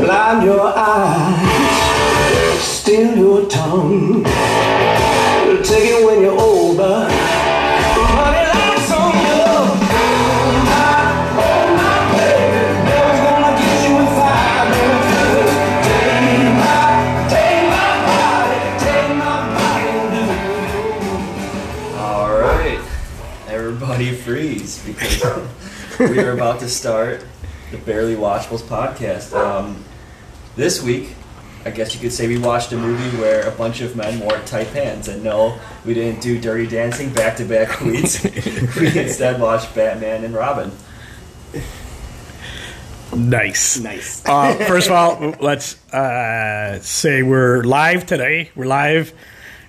blind your eyes, steal your tongue. Take it when you're older. Honey, like some love. Oh, my, oh, my baby. Never gonna get you if I refuse. Take my, take my body, take my body and do. All right, everybody freeze because we are about to start the Barely Watchables podcast. Um, this week, I guess you could say we watched a movie where a bunch of men wore tight pants, and no, we didn't do Dirty Dancing back to back weeks. we instead watched Batman and Robin. Nice. Nice. Uh, first of all, let's uh, say we're live today. We're live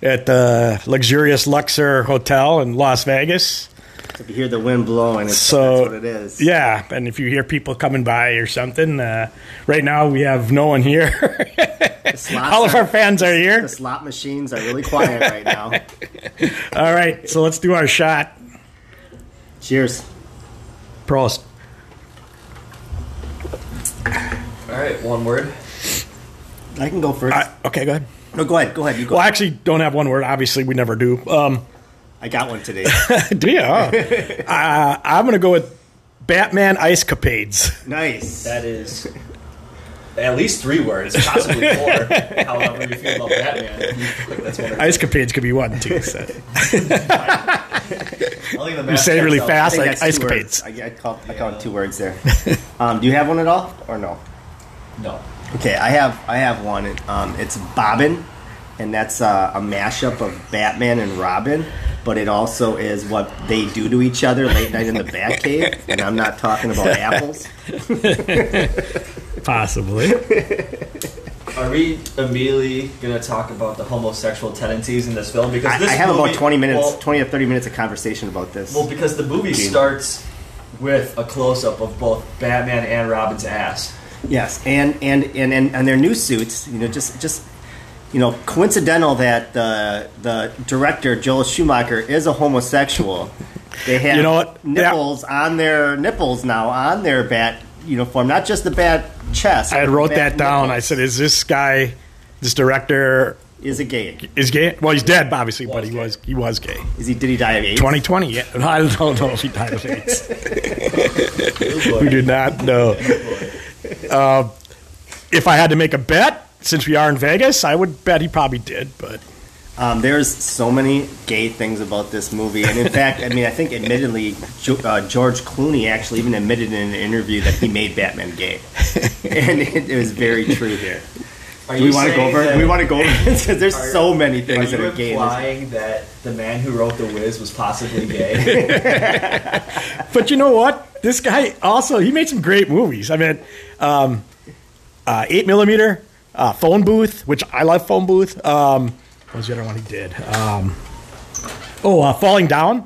at the luxurious Luxor Hotel in Las Vegas. If you hear the wind blowing, it's, So that's what it is. Yeah, and if you hear people coming by or something, uh, right now we have no one here. All of are- our fans are here. The slot machines are really quiet right now. All right, so let's do our shot. Cheers. Prost. All right, one word. I can go first. Uh, okay, go ahead. no, go ahead. Go ahead. You go. Well, I actually don't have one word. Obviously, we never do. Um, I got one today. do you? Oh. uh, I'm going to go with Batman Ice Capades. nice. That is at least three words, possibly four. however you feel about Batman. That's one. Ice Capades could be one, too. So. You You say it really I fast, think like Ice two Capades. words. I, I, call, I count two words there. Um, do you have one at all, or no? No. Okay, I have. I have one. Um, it's Bobbin, and that's uh, a mashup of Batman and Robin. But it also is what they do to each other late night in the Batcave, and I'm not talking about apples. Possibly. Are we immediately going to talk about the homosexual tendencies in this film? Because I, this I have movie- about 20 minutes, Well, 20 to 30 minutes of conversation about this. well, because the movie Gene. starts with a close up of both Batman and Robin's ass. Yes, and and and and, and their new suits. You know, just just you know, coincidental that the the director Joel Schumacher is a homosexual. They have You know what? nipples on their nipples now on their bat uniform, not just the bat chest. I wrote that down. I said, "Is this guy, this director, is a gay. is gay? Well, he's dead, obviously, but he gay. was he was gay. Is he? Did he die of AIDS? 2020. Yeah, I don't know if he died of AIDS. we do not know. Uh, if I had to make a bet, since we are in Vegas, I would bet he probably did. But Um, there's so many gay things about this movie, and in fact, I mean, I think admittedly, jo- uh, George Clooney actually even admitted in an interview that he made Batman gay, and it, it was very true here. Are Do we want to go over? that- we want to go over this? 'Cause there's Are- so many Are things that you are gay. in this. implying that the man who wrote The Wiz was possibly gay? but you know what? This guy also he made some great movies. I mean, um, uh, eight millimeter, uh, phone booth, which I love phone booth. Um, what was the other one he did? Um, oh, uh, falling down.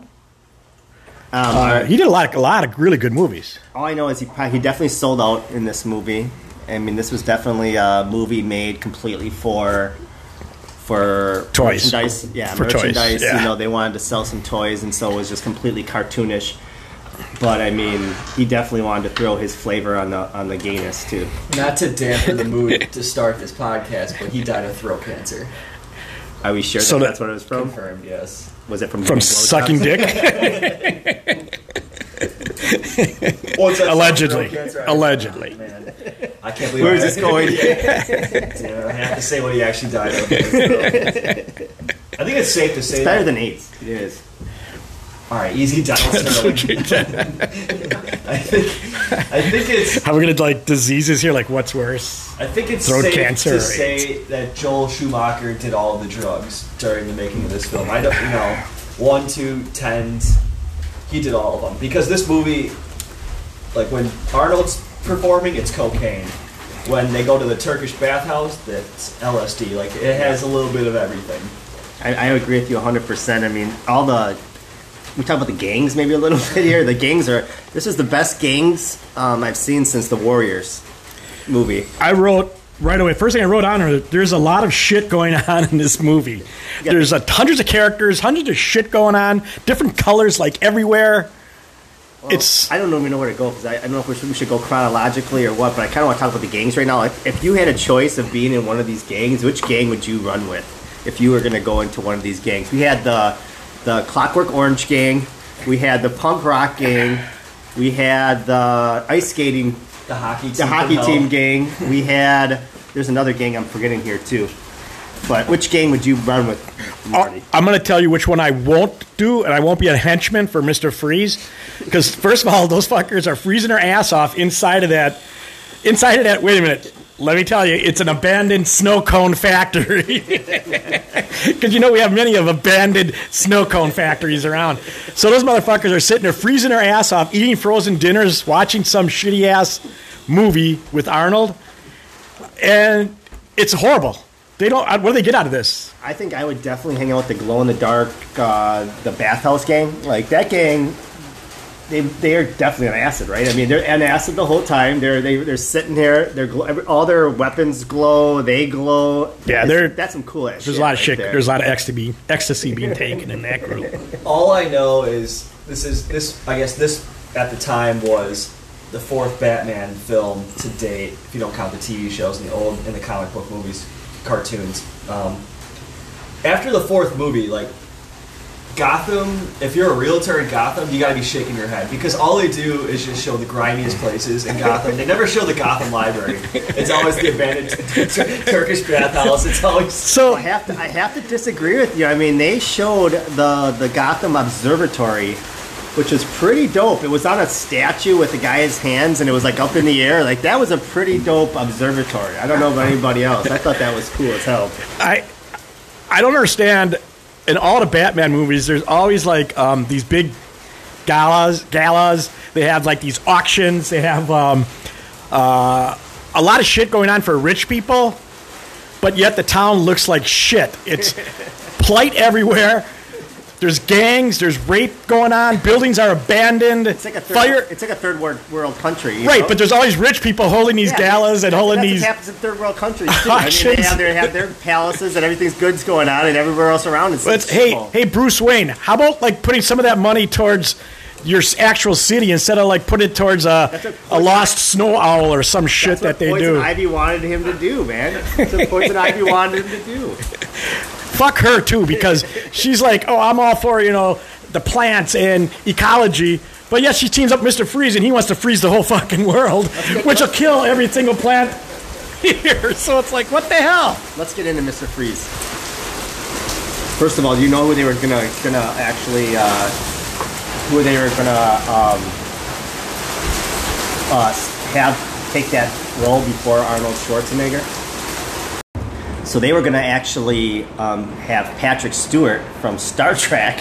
Um, Uh, he did a lot, of, a lot of really good movies. all I know is he he definitely sold out in this movie. I mean, this was definitely a movie made completely for for Toys. merchandise. Yeah, For toys, merchandise. yeah. You know, they wanted to sell some toys, and so it was just completely cartoonish. But I mean, he definitely wanted to throw his flavor on the on the gayness too. Not to dampen the mood to start this podcast, but he died of throat cancer. Are we sure So that that- that's what it was from? Confirmed, yes. Was it from From sucking dick. Allegedly. Allegedly. Oh, man, I can't believe Where's this going? Damn, I have to say what he actually died of. I think it's safe to say Better that. than AIDS. It is. All right, easy down. I think I think it's How we're gonna like diseases here? Like what's worse? I think it's Throat safe cancer to say that Joel Schumacher did all the drugs during the making of this film. I don't, you know, one, two, tens. He did all of them because this movie, like when Arnold's performing, it's cocaine. When they go to the Turkish bathhouse, that's LSD. Like it has a little bit of everything. I, I agree with you 100%. I mean, all the. We talk about the gangs maybe a little bit here. The gangs are. This is the best gangs um, I've seen since the Warriors movie. I wrote right away. First thing I wrote on her, there's a lot of shit going on in this movie. There's a, hundreds of characters, hundreds of shit going on, different colors like everywhere. it's I don't even know where to go because I, I don't know if we should, we should go chronologically or what, but I kind of want to talk about the gangs right now. Like, if you had a choice of being in one of these gangs, which gang would you run with if you were going to go into one of these gangs? We had the the Clockwork Orange gang, we had the punk rock gang, we had the ice skating, The hockey team. the from hockey hell. team gang. We had there's another gang I'm forgetting here too. But which gang would you run with, uh, Marty? I'm going to tell you which one I won't do, and I won't be a henchman for Mister Freeze, because first of all, those fuckers are freezing their ass off inside of that. Inside of that, wait a minute. Let me tell you, it's an abandoned snow cone factory. Because you know we have many of abandoned snow cone factories around. So those motherfuckers are sitting there freezing their ass off, eating frozen dinners, watching some shitty ass movie with Arnold, and it's horrible. They don't. What do they get out of this? I think I would definitely hang out with the glow in the dark, uh, the bathhouse gang. Like that gang, they they are definitely on acid, right? I mean, they're on acid the whole time. They're they, they're sitting here. They're gl- every, all their weapons glow. They glow. Yeah, they're- that's some cool ass. There's a lot of right shit. there. There's a lot of ecstasy, ecstasy being taken in that group. All I know is this is this. I guess this at the time was the fourth Batman film to date, if you don't count the TV shows and the old and the comic book movies, cartoons. Um, after the fourth movie, like Gotham, if you're a realtor in Gotham, you got to be shaking your head because all they do is just show the grimiest places in Gotham. They never show the Gotham Library. It's always the abandoned Turkish bathhouse. It's always I So have to I have to disagree with you. I mean, they showed the the Gotham Observatory, which was pretty dope. It was on a statue with the guy's hands, and it was like up in the air. Like that was a pretty dope observatory. I don't know about anybody else. I thought that was cool as hell. I, I don't understand. In all the Batman movies, there's always like um, these big galas. Galas. They have like these auctions. They have um, uh, a lot of shit going on for rich people, but yet the town looks like shit. It's plight everywhere. There's gangs. There's rape going on. Buildings are abandoned. It's like a third, fire. It's like a third world world country, Right, know? but there's always rich people holding these Yeah, galas and holding that's these. What happens in third world countries too. I mean, they have their have their palaces and everything's good's going on, and everywhere else around is. But hey, hey, Bruce Wayne, how about like putting some of that money towards your actual city instead of like putting it towards a, what a lost snow owl or some shit that they Poison do? Ivy wanted him to do, man. That's what Poison Ivy wanted him to do. Fuck her too because she's like, oh, I'm all for you know the plants and ecology. But yet she teams up with Mr. Freeze and he wants to freeze the whole fucking world, which will kill every single plant here. So it's like, what the hell? Let's get into Mr. Freeze. First of all, do you know who they were gonna gonna actually uh, who they were gonna um, uh, have take that role before Arnold Schwarzenegger? So they were going to actually um, have Patrick Stewart from Star Trek,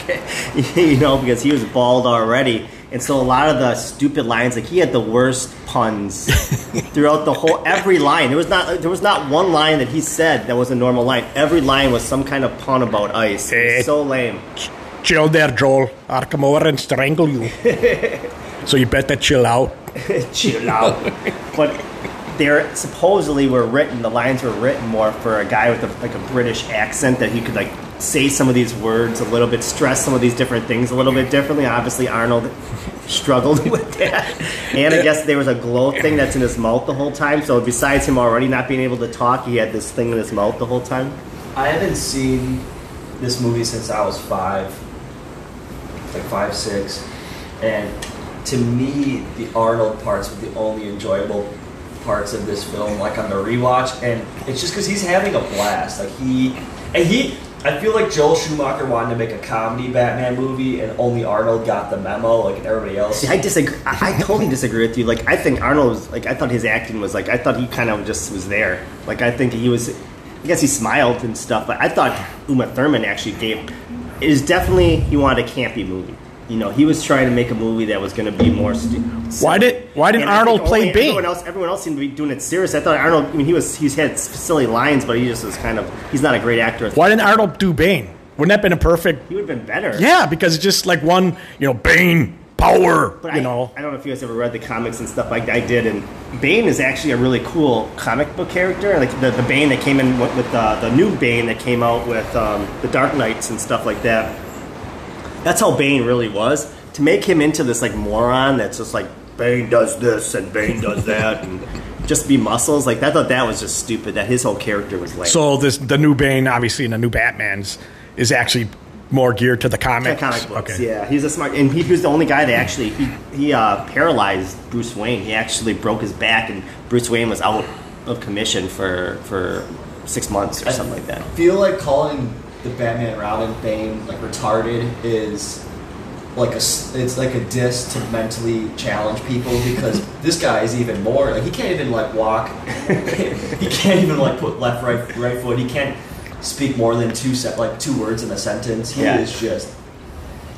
you know, because he was bald already, and so a lot of the stupid lines, like he had the worst puns throughout the whole every line. There was not there was not one line that he said that was a normal line. Every line was some kind of pun about ice. Eh. so lame. Chill there, Joel. I'll come over and strangle you. so you better chill out. Chill out. but they're supposedly were written. The lines were written more for a guy with a, like a British accent that he could like say some of these words a little bit, stress some of these different things a little bit differently. Obviously, Arnold struggled with that, and I guess there was a glow thing that's in his mouth the whole time. So besides him already not being able to talk, he had this thing in his mouth the whole time. I haven't seen this movie since I was five, like five, six, and to me, the Arnold parts were the only enjoyable parts of this film, like on the rewatch, and it's just because he's having a blast. Like he, and he, I feel like Joel Schumacher wanted to make a comedy Batman movie, and only Arnold got the memo, like and everybody else. See, I disagree. I, I totally disagree with you. Like, I think Arnold was like, I thought his acting was like, I thought he kind of just was there. Like, I think he was. I guess he smiled and stuff, but I thought Uma Thurman actually gave. It is definitely he wanted a campy movie. You know, he was trying to make a movie that was going to be more. Stu- Why did- why didn't Arnold play only Bane? Everyone else, everyone else seemed to be doing it serious. I thought Arnold. I mean, he was. He's had silly lines, but he just was kind of. He's not a great actor. Why didn't Arnold do Bane? Wouldn't that have been a perfect? He would have been better. Yeah, because it's just like one, you know, Bane power. But you I, know, I don't know if you guys ever read the comics and stuff like I did. And Bane is actually a really cool comic book character. Like the, the Bane that came in with, with the, the new Bane that came out with um, the Dark Knights and stuff like that. That's how Bane really was. to make him into this like moron that's just like Bane does this and Bane does that and just be muscles. Like I thought that was just stupid. That his whole character was like. So this the new Bane, obviously, and the new Batman's is actually more geared to the Yeah, comics. comic books. Okay. Yeah, he's a smart, and he was the only guy that actually he he uh, paralyzed Bruce Wayne. He actually broke his back, and Bruce Wayne was out of commission for for six months or something like that. feel like calling the Batman Robin Bane like retarded is like a it's like a diss to mentally challenge people because this guy is even more like he can't even like walk he can't even like put left right right foot he can't speak more than two set like two words in a sentence he Yeah. is just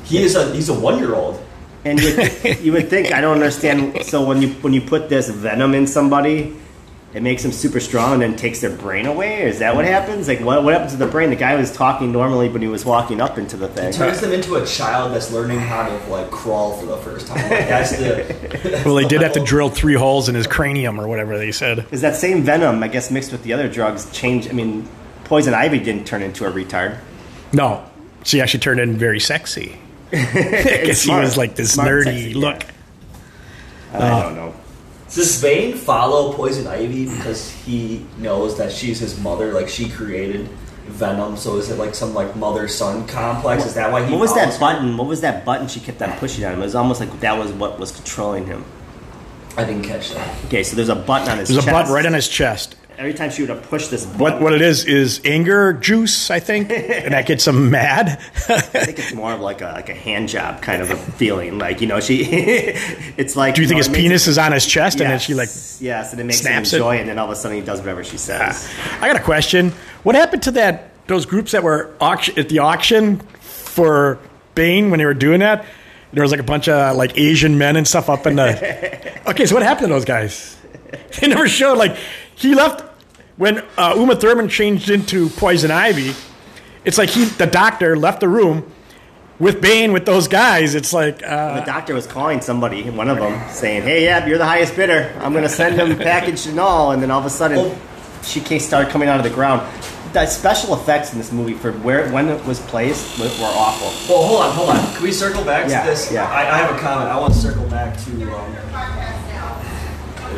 he is a he's a one year old And you would, you would think I don't understand. So when you when you put this venom in somebody, it makes them super strong and then takes their brain away. Is that what happens? Like what what happens to the brain? The guy was talking normally, but he was walking up into the thing. turns them into a child that's learning how to like crawl for the first time like, that's the Well, they did have to drill three holes in his cranium or whatever they said. Is that same venom? I guess mixed with the other drugs change. I mean, poison ivy didn't turn into a retard. No, she actually turned in very sexy. Because he was like this Smart, nerdy sexy, yeah. look. I don't know. Does Bane follow Poison Ivy because he knows that she's his mother? Like she created Venom, so is it like some like mother son complex? Is that why he? What was follows that button? What was that button she kept on pushing on him? It was almost like that was what was controlling him. I didn't catch that. Okay, so there's a button on his There's a button right on his chest. Every time she would have pushed this button, What what it is is anger juice, I think, and that gets him mad. I think it's more of like a like a hand job kind of a feeling. Like you know, she. it's like. Do you think know, his penis is on his chest and then Yes, she like? yes, and it makes snaps him it? enjoy, and then all of a sudden he does whatever she says. Ah. I got a question. What happened to that? Those groups that were auction at the auction for Bane when they were doing that. There was like a bunch of like Asian men and stuff up in the. Okay, so what happened to those guys? They never showed. Like he left when uh, Uma Thurman changed into Poison Ivy. It's like he, the doctor, left the room with Bane with those guys. It's like uh, the doctor was calling somebody, one of them, saying, "Hey, yeah, you're the highest bidder. I'm going to send him package and all." And then all of a sudden, Oh. she came started coming out of the ground. The special effects in this movie for where when it was placed were were awful. Well, hold on, hold on. Can we circle back Yeah, to this? yeah. I, I have a comment. I want to circle back to um,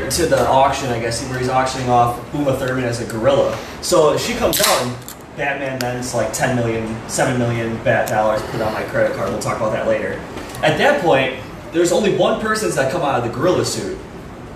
to the auction. I guess where he's auctioning off Uma Thurman as a gorilla. So she comes out and Batman then's like 10 million, 7 million bat dollars put on my credit card. We'll talk about that later. At that point, there's only one person that come out of the gorilla suit.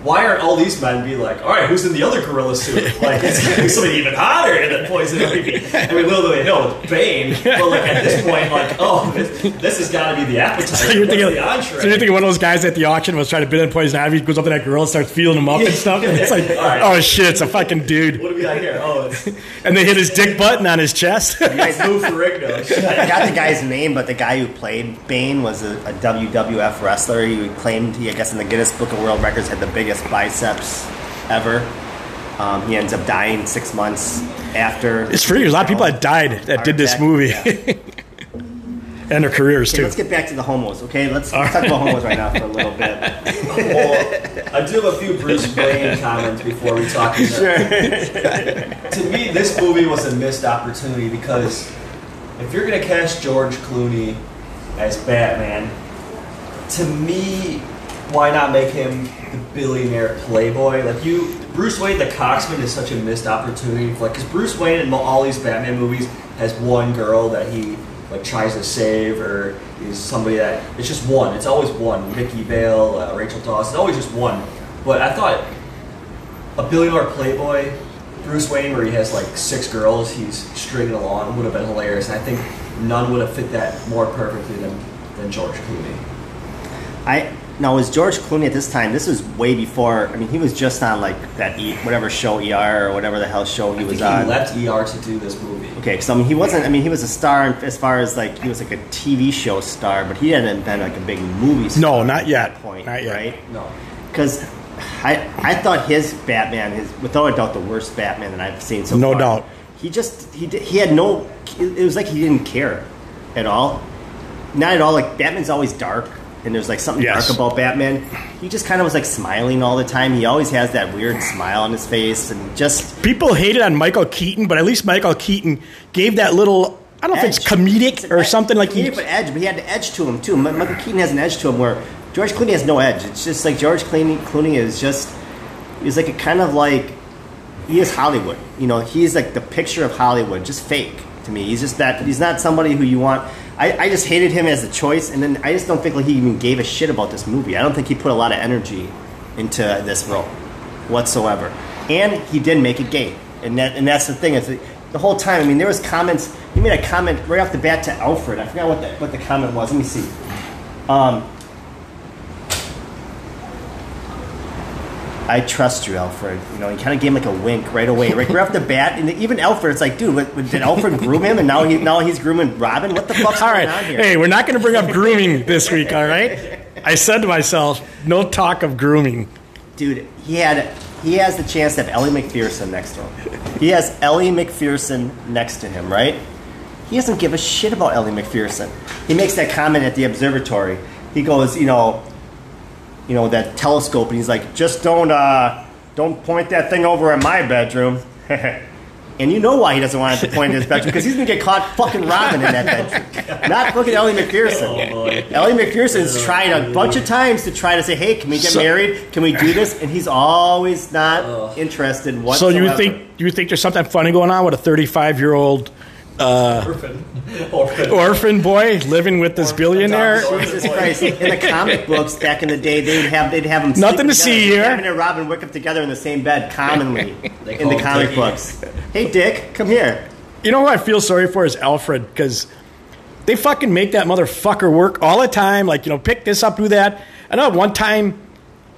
Why aren't all these men be like, all right, who's in the other gorilla suit? Like, it's gonna be somebody even hotter than Poison Ivy. I mean, Little do they know, it's Bane. But like at this point, like, oh, this, this has got to be the appetizer. So you're What's thinking, the entree? so you're thinking one of those guys at the auction was trying to bid on Poison Ivy, goes up to that girl and starts feeling him up and stuff. And it's like, All right. oh shit, it's a fucking dude. what do we got here? Oh, it's And they hit his dick button on his chest. you guys Lou Ferrigno. I got the guy's name, but the guy who played Bane was a, a WWF wrestler. He claimed he, I guess, in the Guinness Book of World Records, had the biggest biceps ever. Um, he ends up dying six months after. it's free. There's a lot of people that died that did this movie. yeah. and their careers Okay, too. let's get back to the homos. Okay, let's, let's talk about homos right now for a little bit. Well, I do have a few Bruce Wayne comments before we talk. to me, this movie was a missed opportunity because if you're going to cast George Clooney as Batman, to me, why not make him the billionaire playboy? Like you, Bruce Wayne, the coxman, is such a missed opportunity. Like, because Bruce Wayne in all these Batman movies has one girl that he like tries to save, or is somebody that it's just one. It's always one. Vicki Vale, uh, Rachel Dawes. It's always just one. But I thought a billionaire playboy, Bruce Wayne, where he has like six girls he's stringing along, would have been hilarious. And I think none would have fit that more perfectly than, than George Clooney. I now was George Clooney at this time. This was way before. I mean, he was just on like that e, whatever show ER or whatever the hell show he I was think he on. left ER to do this movie. Okay, so I mean, he wasn't. I mean, he was a star as far as like he was like a TV show star, but he hadn't been like a big movie star. No, not yet. At that point, Not yet. right? No. Because I I thought his Batman is without a doubt the worst Batman that I've seen so No far. doubt. He just he did, he had no. It was like he didn't care at all. Not at all. Like Batman's always dark, and there's like something Yes. dark about Batman. He just kind of was like smiling all the time. He always has that weird smile on his face, and just People hated on Michael Keaton, but at least Michael Keaton gave that little I don't know if it's comedic It's or edge- something like comedic, he- but edge. But he had the edge to him too. Michael Keaton has an edge to him where George Clooney has no edge. It's just like George Clooney. Clooney is just he's like a kind of like he is Hollywood. You know, he's like the picture of Hollywood, just fake to me. He's just that. He's not somebody who you want. I, I just hated him as a choice, and then I just don't think like he even gave a shit about this movie. I don't think he put a lot of energy into this role whatsoever, and he did make it gay, and that and that's the thing is the whole time. I mean, there was comments. He made a comment right off the bat to Alfred. I forgot what the what the comment was. Let me see. Um, I trust you, Alfred. You know, he kind of gave him like a wink right away, right, right off the bat. And even Alfred, it's like, dude, what, did Alfred groom him, and now he now he's grooming Robin? What the fuck's All going right. on here? Hey, we're not going to bring up grooming this week, all right? I said to myself, no talk of grooming. dude, he had he has the chance to have Ellie Macpherson next to him. He has Ellie Macpherson next to him, right? He doesn't give a shit about Ellie Macpherson. He makes that comment at the observatory. He goes, you know, you know that telescope, and he's like, just don't uh, don't point that thing over in my bedroom. And you know why he doesn't want it to point in his bedroom because he's gonna get caught fucking Robin in that bedroom. Not fucking Ellie Macpherson. Oh. Ellie Macpherson's tried a bunch of times to try to say, "Hey, can we get So- married? Can we do this?" And he's always not Ugh. interested So whatsoever. you think you think there's something funny going on with a 35 year old Orphan. Orphan. orphan boy living with this billionaire? Jesus Christ! In the comic books back in the day, they'd have they'd have them Nothing sleeping to see here. Batman and Robin wake up together in the same bed commonly in the comic Dickie. books. Hey, Dick, come here. You know who I feel sorry for is Alfred because they fucking make that motherfucker work all the time. Like you know, pick this up, do that. I know one time,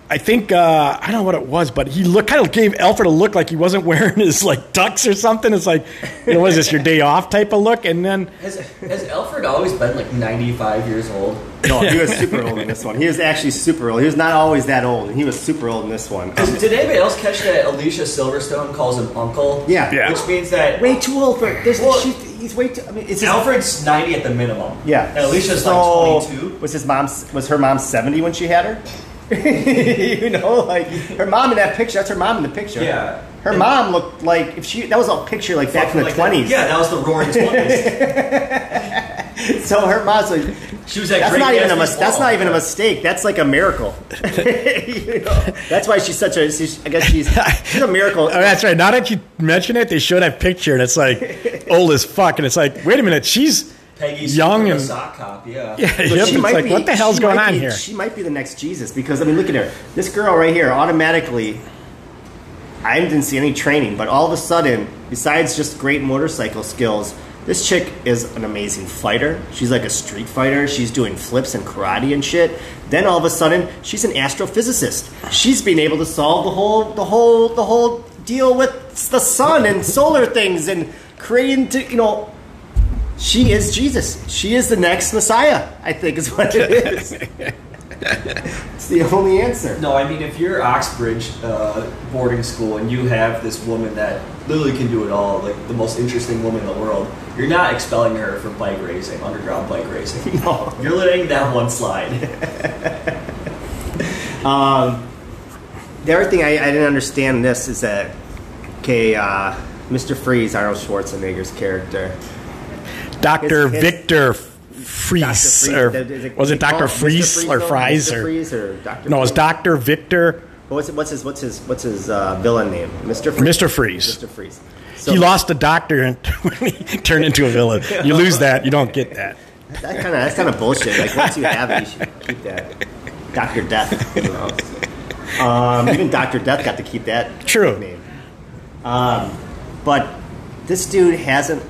I think uh, I don't know what it was, but he look kind of gave Alfred a look like he wasn't wearing his like tux or something. It's like, you know, was this your day off type of look? And then Has, has Alfred always been like 95 years old? No, he was super old in this one. He was actually super old. He was not always that old. He was super old in this one. Um, Did anybody else catch that Alicia Silverstone calls him uncle? Yeah. Yeah. Which means that way too old for this. Well- she, he's way too. I mean, it's his, Alfred's 90 at the minimum. Yeah. And Alicia's So, like 22. Was his mom? Was her mom seventy when she had her? you know, like her mom in that picture. That's her mom in the picture. Yeah. Her mom looked like if she. That was a picture like back in the Like that- twenties. Yeah, that was the roaring 20s. So her mom's like. She was at That's not even a mis- That's not even a mistake. That's like a miracle. You know? That's why she's such a. She's, I guess she's she's a miracle. oh, that's right. Now that you mention it, they show that picture and it's like old as fuck. And it's like, wait a minute, she's Peggy's young from the and sock cop, yeah. yeah, But yep, she might like, be- what the hell's going on be- here? She might be the next Jesus because I mean, look at her. This girl right here, automatically. I didn't see any training, but all of a sudden, besides just great motorcycle skills, this chick is an amazing fighter. She's like a street fighter. She's doing flips and karate and shit. Then all of a sudden, she's an astrophysicist. She's been able to solve the whole, the whole, the whole deal with the sun and solar things and creating, to, you know, she is Jesus. She is the next Messiah, I think is what it is. it's the only answer. No, I mean, if you're Oxbridge uh, boarding school and you have this woman that literally can do it all, like the most interesting woman in the world, you're not expelling her from bike racing, underground bike racing. No. You're letting that one slide. The other thing I, I didn't understand in this is that, okay, uh, Mr. Freeze, Arnold Schwarzenegger's character. Dr. His- his- Victor. Fries. Freeze, Or, it- was it Dr. Fries or? Fries? Or, Freeze or Dr. no, it was Dr. Victor What's, what's his what's his what's his uh, villain name? Mr. Freeze. Mr. Freeze. Mr. Freeze. So he lost a doctor and when he turned into a villain. You lose that, you don't get that. That kind of that's kind of bullshit. Like once you have it, you should keep that. Doctor Death, you know. Um, even Doctor Death got to keep that True. name. Um, but this dude hasn't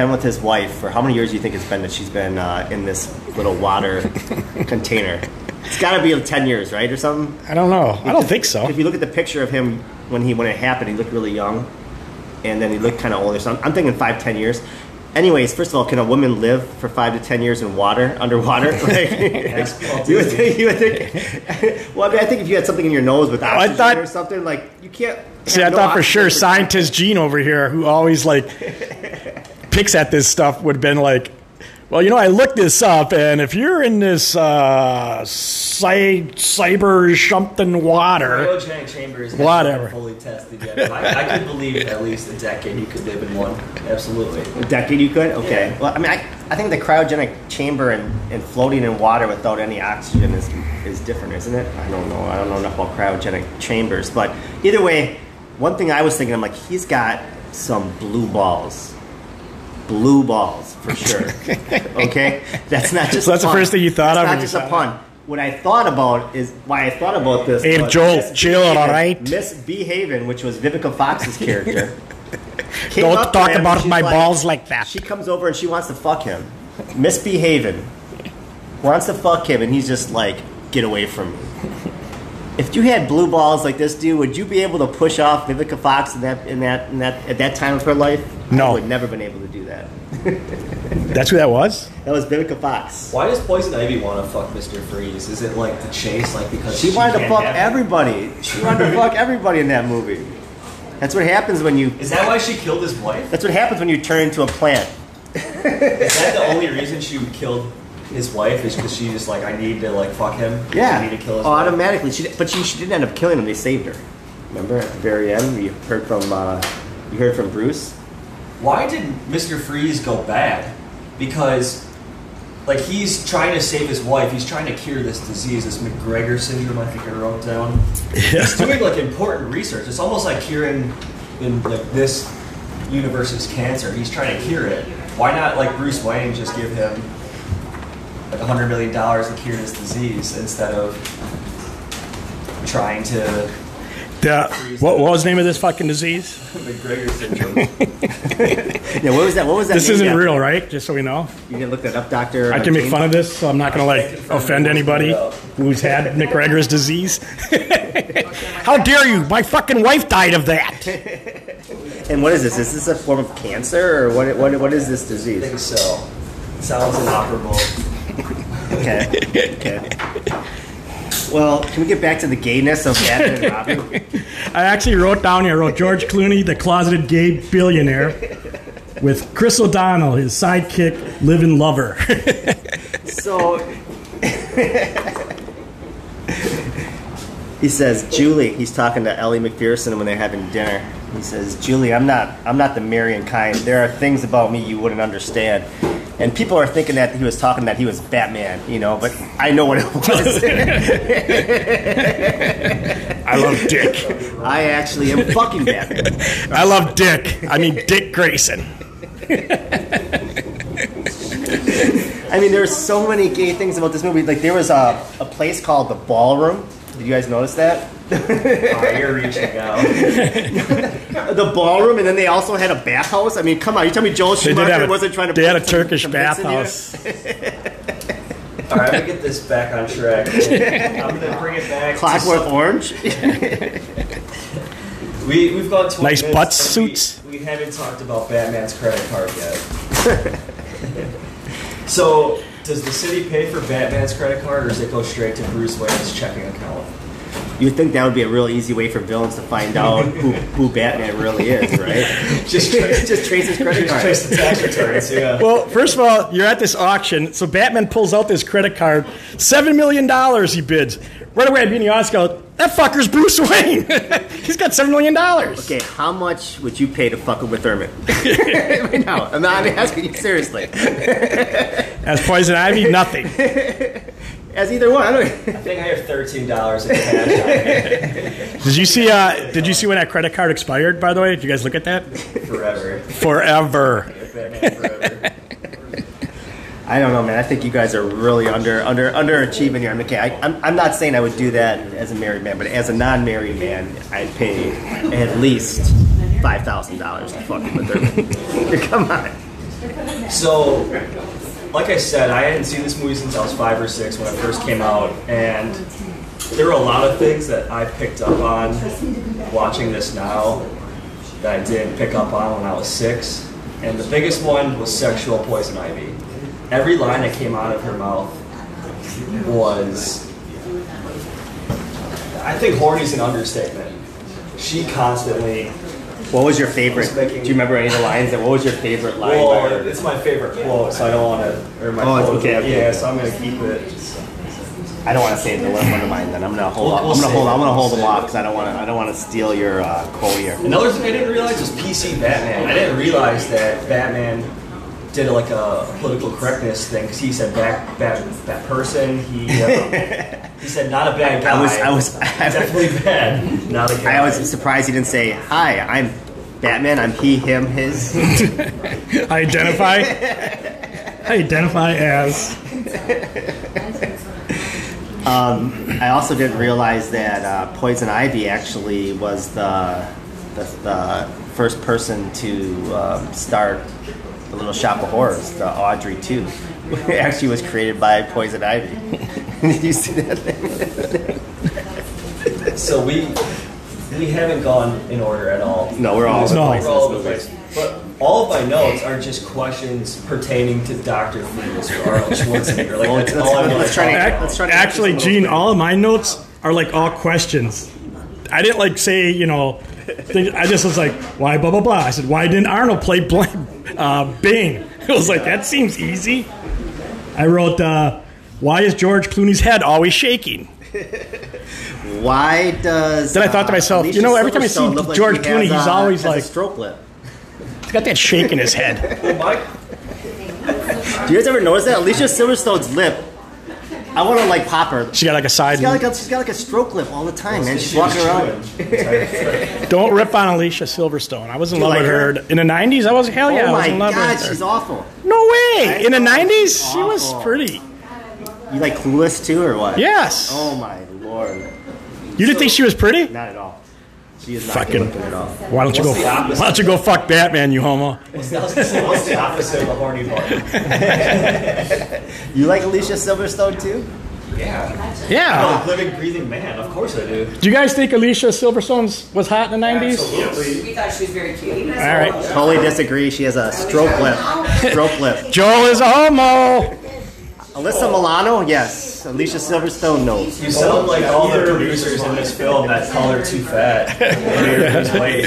been with his wife for how many years do you think it's been that she's been uh, in this little water container? It's got to be ten years, right, or something. I don't know. I don't think so. If you look at the picture of him when he when it happened, he looked really young, and then he looked kind of older. So I'm, I'm thinking five, ten years. Anyways, first of all, can a woman live for five to ten years in water, underwater? Like, you would think. You would think. Well, I mean, I think if you had something in your nose with I oxygen thought- or something, like you can't. See, I no thought for sure scientist Gene over here, who always like picks at this stuff, would have been like, Well, you know, I looked this up, and if you're in this uh, cy- cyber something water, Cryogenic chambers haven't Whatever. fully tested yet. I, I could believe at least a decade you could live in one. Absolutely. A decade you could? Okay. Yeah. Well, I mean, I, I think the cryogenic chamber and, and floating in water without any oxygen is, is different, isn't it? I don't know. I don't know enough about cryogenic chambers. But either way, one thing I was thinking, I'm like, he's got some blue balls. Blue balls, for sure. okay? That's not just So that's the first thing you thought That's of not just a pun. What I thought about is why I thought about this. Hey, Joel, chill, all right? Miss Behaven, which was Vivica Fox's character. Don't talk him about my balls like that. She comes over and she wants to fuck him. Misbehaving. Wants to fuck him, and he's just like, get away from me. If you had blue balls like this dude, would you be able to push off Vivica Fox in that in that in that at that time of her life? No. I would never been able to do that. that's who that was. That was Vivica Fox. Why does Poison Ivy want to fuck Mr. Freeze? Is it like the chase, like because She she wanted to fuck have- everybody. She wanted to fuck everybody in that movie. That's what happens when you. Is that why she killed his wife? That's what happens when you turn into a plant. Is that the only reason she killed his wife? Is because she's just like I need to like fuck him. Yeah, I need to kill his wife. automatically. She, but she, she didn't end up killing him. They saved her. Remember at the very end, you heard from uh, you heard from Bruce. Why did Mr. Freeze go bad? Because like he's trying to save his wife. He's trying to cure this disease, this MacGregor syndrome. I think I wrote down. He's doing like important research. It's almost like curing in like this universe's cancer. He's trying to cure it. Why not like Bruce Wayne just give him like hundred million dollars to cure this disease instead of trying to The, what, what was the name of this fucking disease? MacGregor syndrome? Yeah, what was that? What was that? This name isn't after? real, right? Just so we know. You didn't look that up, Doctor. I can make fun of this, so I'm not going to like offend anybody who's had MacGregor's disease. How dare you? My fucking wife died of that. And what is this? Is this a form of cancer, or what? What, what is this disease? I disease? think so. Sounds inoperable. Okay. Okay. Well, can we get back to the gayness of Batman and Robin? I actually wrote down here, I wrote George Clooney, the closeted gay billionaire, with Chris O'Donnell, his sidekick, living lover. So he says, Julie. He's talking to Ellie Macpherson when they're having dinner. He says, Julie, I'm not, I'm not the Marion kind. There are things about me you wouldn't understand. And people are thinking that he was talking that he was Batman, you know, but I know what it was. I love Dick. I actually am fucking Batman. I love Dick. I mean, Dick Grayson. I mean, there's so many gay things about this movie. Like, there was a, a place called the Ballroom. Did you guys notice that? Alright, oh, you're reaching out. The ballroom, and then they also had a bathhouse. I mean, come on, you tell me Joel They Schumacher a, wasn't trying to. they had a put some- Turkish some bits in bathhouse. Alright, I'm gonna get this back on track. I'm gonna bring it back. to Clockwork Orange. We we've gone 20 Nice minutes butt suits. We, we haven't talked about Batman's credit card yet. so, does the city pay for Batman's credit card, or does it go straight to Bruce Wayne's checking account? You'd think that would be a real easy way for villains to find out who, who Batman really is, right? Just trace, Just trace his credit just card. trace the tax returns. Yeah. Well, first of all, you're at this auction, so Batman pulls out this credit card. Seven million dollars he bids. Right away, I'd be in the audience go, that fucker's Bruce Wayne. He's got seven million dollars. Okay, how much would you pay to fuck with Thurman? right now, I'm not asking you seriously. As Poison Ivy, nothing. As either one, I don't. I think I have thirteen dollars in cash. Did you see? Uh, did you see when that credit card expired? By the way, did you guys look at that? Forever. Forever. Forever. I don't know, man. I think you guys are really under under underachieving here. I'm okay. I, I'm, I'm not saying I would do that as a married man, but as a non-married man, I'd pay at least five thousand dollars to fuck with her. Come on. So, like I said, I hadn't seen this movie since I was five or six when it first came out, and there were a lot of things that I picked up on watching this now that I didn't pick up on when I was six. And the biggest one was sexual poison ivy. Every line that came out of her mouth was. I think horny's an understatement. She constantly What was your favorite? Do you remember any of the lines? And what was your favorite line? Well, it's my favorite quote, so I don't want to. Or my Oh, quote. okay, okay. Yeah, so I'm gonna keep it. I don't want to say the one of mine. Then I'm gonna hold. We'll- up. we'll I'm gonna hold. I'm gonna hold them off because I don't want to. I don't want to steal your uh, quote here. Another thing I didn't realize was PC Batman. I didn't realize that Batman did like a political correctness thing because he said bat, bat, bat person. He uh, he said not a bad guy. I was- I was- definitely bad. Not a guy. I was surprised he didn't say, "Hi, I'm Batman. I'm he, him, his." I identify. I identify as. I also didn't realize that uh, Poison Ivy actually was the the, the first person to um, start the Little Shop of Horrors, the Audrey II. actually was created by Poison Ivy. Did you see that? So we we haven't gone in order at all. No, we're all over the No. We're all over the place. But all of my notes are just questions pertaining to Dr. Freeze or Arnold Schwarzenegger. Like that's let's- all I want to try to- talk Ac- about. let's try to- Actually, get this a little Gene, all of my notes are like all questions. I didn't like say, you know, things, I just was like, why blah blah blah. I said, why didn't Arnold play Bl- uh, Bing? I was like, that seems easy. I wrote, uh, why is George Clooney's head always shaking? Why does? Then I thought to uh, myself, Alicia you know, every time I see Silverstone like George he Clooney, has, he's uh, always has a like- stroke lip. He's got that shake in his head. Do you guys ever notice that Alicia Silverstone's lip? I want to like pop her. She got like a side. She's got like a, she's got like a stroke lip all the time, man. She's walking around. Don't rip on Alicia Silverstone. I was in Do you love like with her? her in the '90s. I was hell yeah, oh I was oh my in love god, with her. she's awful. No way! In the know. '90s, she was Awful. pretty. You like Clueless too, or what? Yes. Oh my lord, You didn't think she was pretty? not at all. She is not Fucking- good looking at all. Why don't you What's go? the opposite? Why don't you go fuck Batman, you homo? what's the opposite of a horny button? You like Alicia Silverstone too? Yeah. Yeah. Oh, living, breathing man. Of course I do. Do you guys think Alicia Silverstone was hot in the '90s? Absolutely. We thought she was very cute. All right. Totally disagree. She has a stroke lip. Stroke lip. Joel is a homo. Alyssa Milano, yes. Alicia Silverstone, no. You sound like all the producers in this film that call her too fat. Or weight.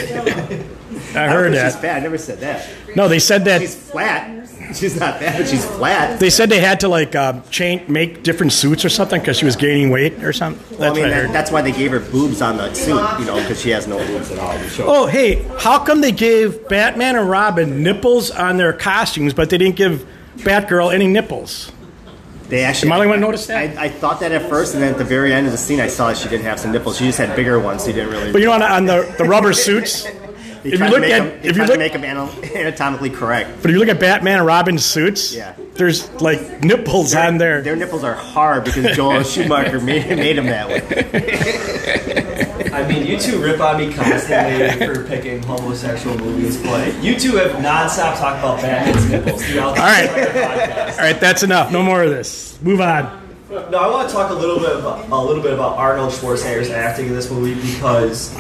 I I heard don't think She's that. fat. I never said that. No, they said that. She's flat. She's not fat, but she's flat. They said they had to like uh, change, make different suits or something because she was gaining weight or something. That's Well, I mean, what I that, heard. that's why they gave her boobs on the suit, you know, because she has no boobs at all. Oh, hey, how come they gave Batman and Robin nipples on their costumes, but they didn't give Batgirl any nipples? They actually. Am I the only one who noticed that? I, I thought that at first, and then at the very end of the scene, I saw that she didn't have some nipples. She just had bigger ones, so you didn't really. But you know, on, on the, the rubber suits, They if you look at- them, if you look- to make them anatomically correct. but if you look at Batman and Robin's suits, Yeah. there's like nipples on there. Their nipples are hard because Joel Schumacher made, made them that way. I mean, you two rip on me constantly for picking homosexual movies, but you two have nonstop talked about Batman's nipples throughout the All right. podcast. All right, that's enough. No more of this. Move on. No, I want to talk a little bit about a little bit about Arnold Schwarzenegger's acting in this movie because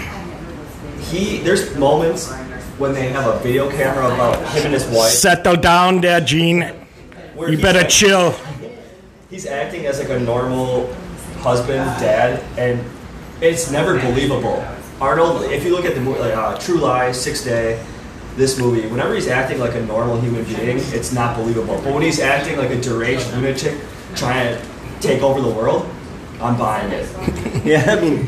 he there's moments when they have a video camera about him and his wife. Settle down there, Gene. You better act- chill. He's acting as like a normal husband, dad, and it's never believable. Arnold, if you look at the movie, like uh, True Lies, Six Day, this movie, whenever he's acting like a normal human being, it's not believable. But when he's acting like a deranged lunatic trying to take over the world, I'm buying it. Yeah, I mean,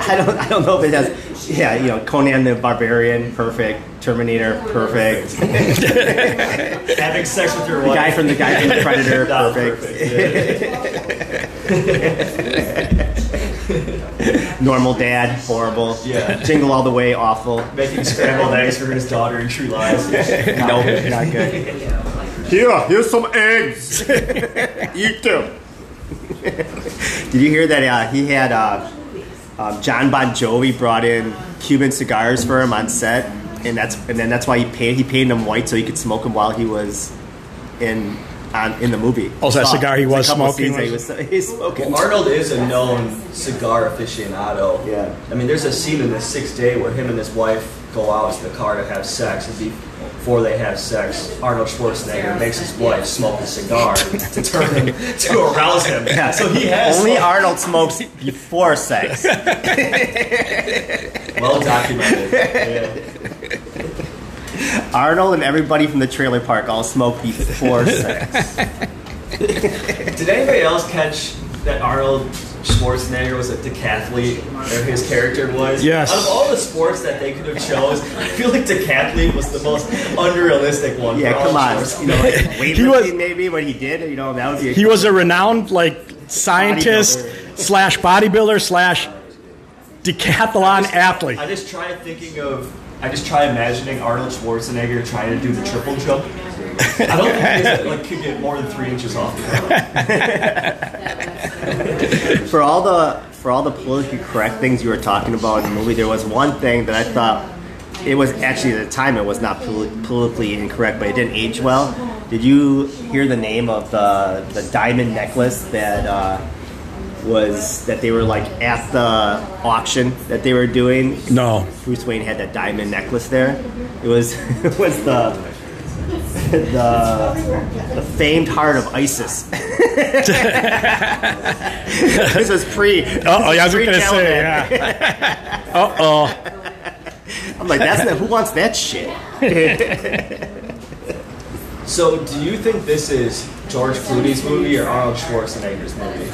I don't, I don't know if it has. Yeah, you know, Conan the Barbarian, perfect. Terminator, perfect. Having sex with your wife. The guy from the guy from the Predator, Not perfect. yeah. Normal dad, horrible. Yeah. Jingle all the way, awful. Making scrambled eggs for his daughter in True Lies. Nope, not good. Here, here's some eggs. Eat them. Did you hear that? Uh, he had uh, um, John Bon Jovi brought in Cuban cigars for him on set, and that's and then that's why he paid he painted them white so he could smoke them while he was in on in the movie. Oh, so that cigar he was smoking scenes He was- was, he's smoking. Arnold is a known cigar aficionado. Yeah. I mean, there's a scene in the sixth day where him and his wife go out to the car to have sex, and before they have sex, Arnold Schwarzenegger makes his wife smoke a cigar to turn him to arouse him. Yeah. So he has Only like, Arnold smokes before sex. well documented. Yeah. Arnold and everybody from the trailer park all smoke before sex. Did anybody else catch that Arnold Schwarzenegger was a decathlete, or his character was? Yes. Out of all the sports that they could have chose, I feel like decathlete was the most unrealistic one. Yeah, come on. Arnold You know, like He weightlifting was- maybe what he did. You know, that would be. A, He was a renowned like scientist Bodybuilder. slash bodybuilder slash decathlon athlete. I just tried thinking of. I just try imagining Arnold Schwarzenegger trying to do the triple jump. I don't think he like could get more than three inches off the ground. for all the for all the politically correct things you were talking about in the movie, there was one thing that I thought it was actually at the time it was not politically incorrect, but it didn't age well. Did you hear the name of the the diamond necklace that uh, was that they were like at the auction that they were doing? No. Bruce Wayne had that diamond necklace there. It was it was the the the famed heart of ISIS. this was pre. Oh, yeah, I was pre gonna say, yeah. Uh oh. I'm like, that's not, who wants that shit? So, do you think this is George Clooney's movie or Arnold Schwarzenegger's movie?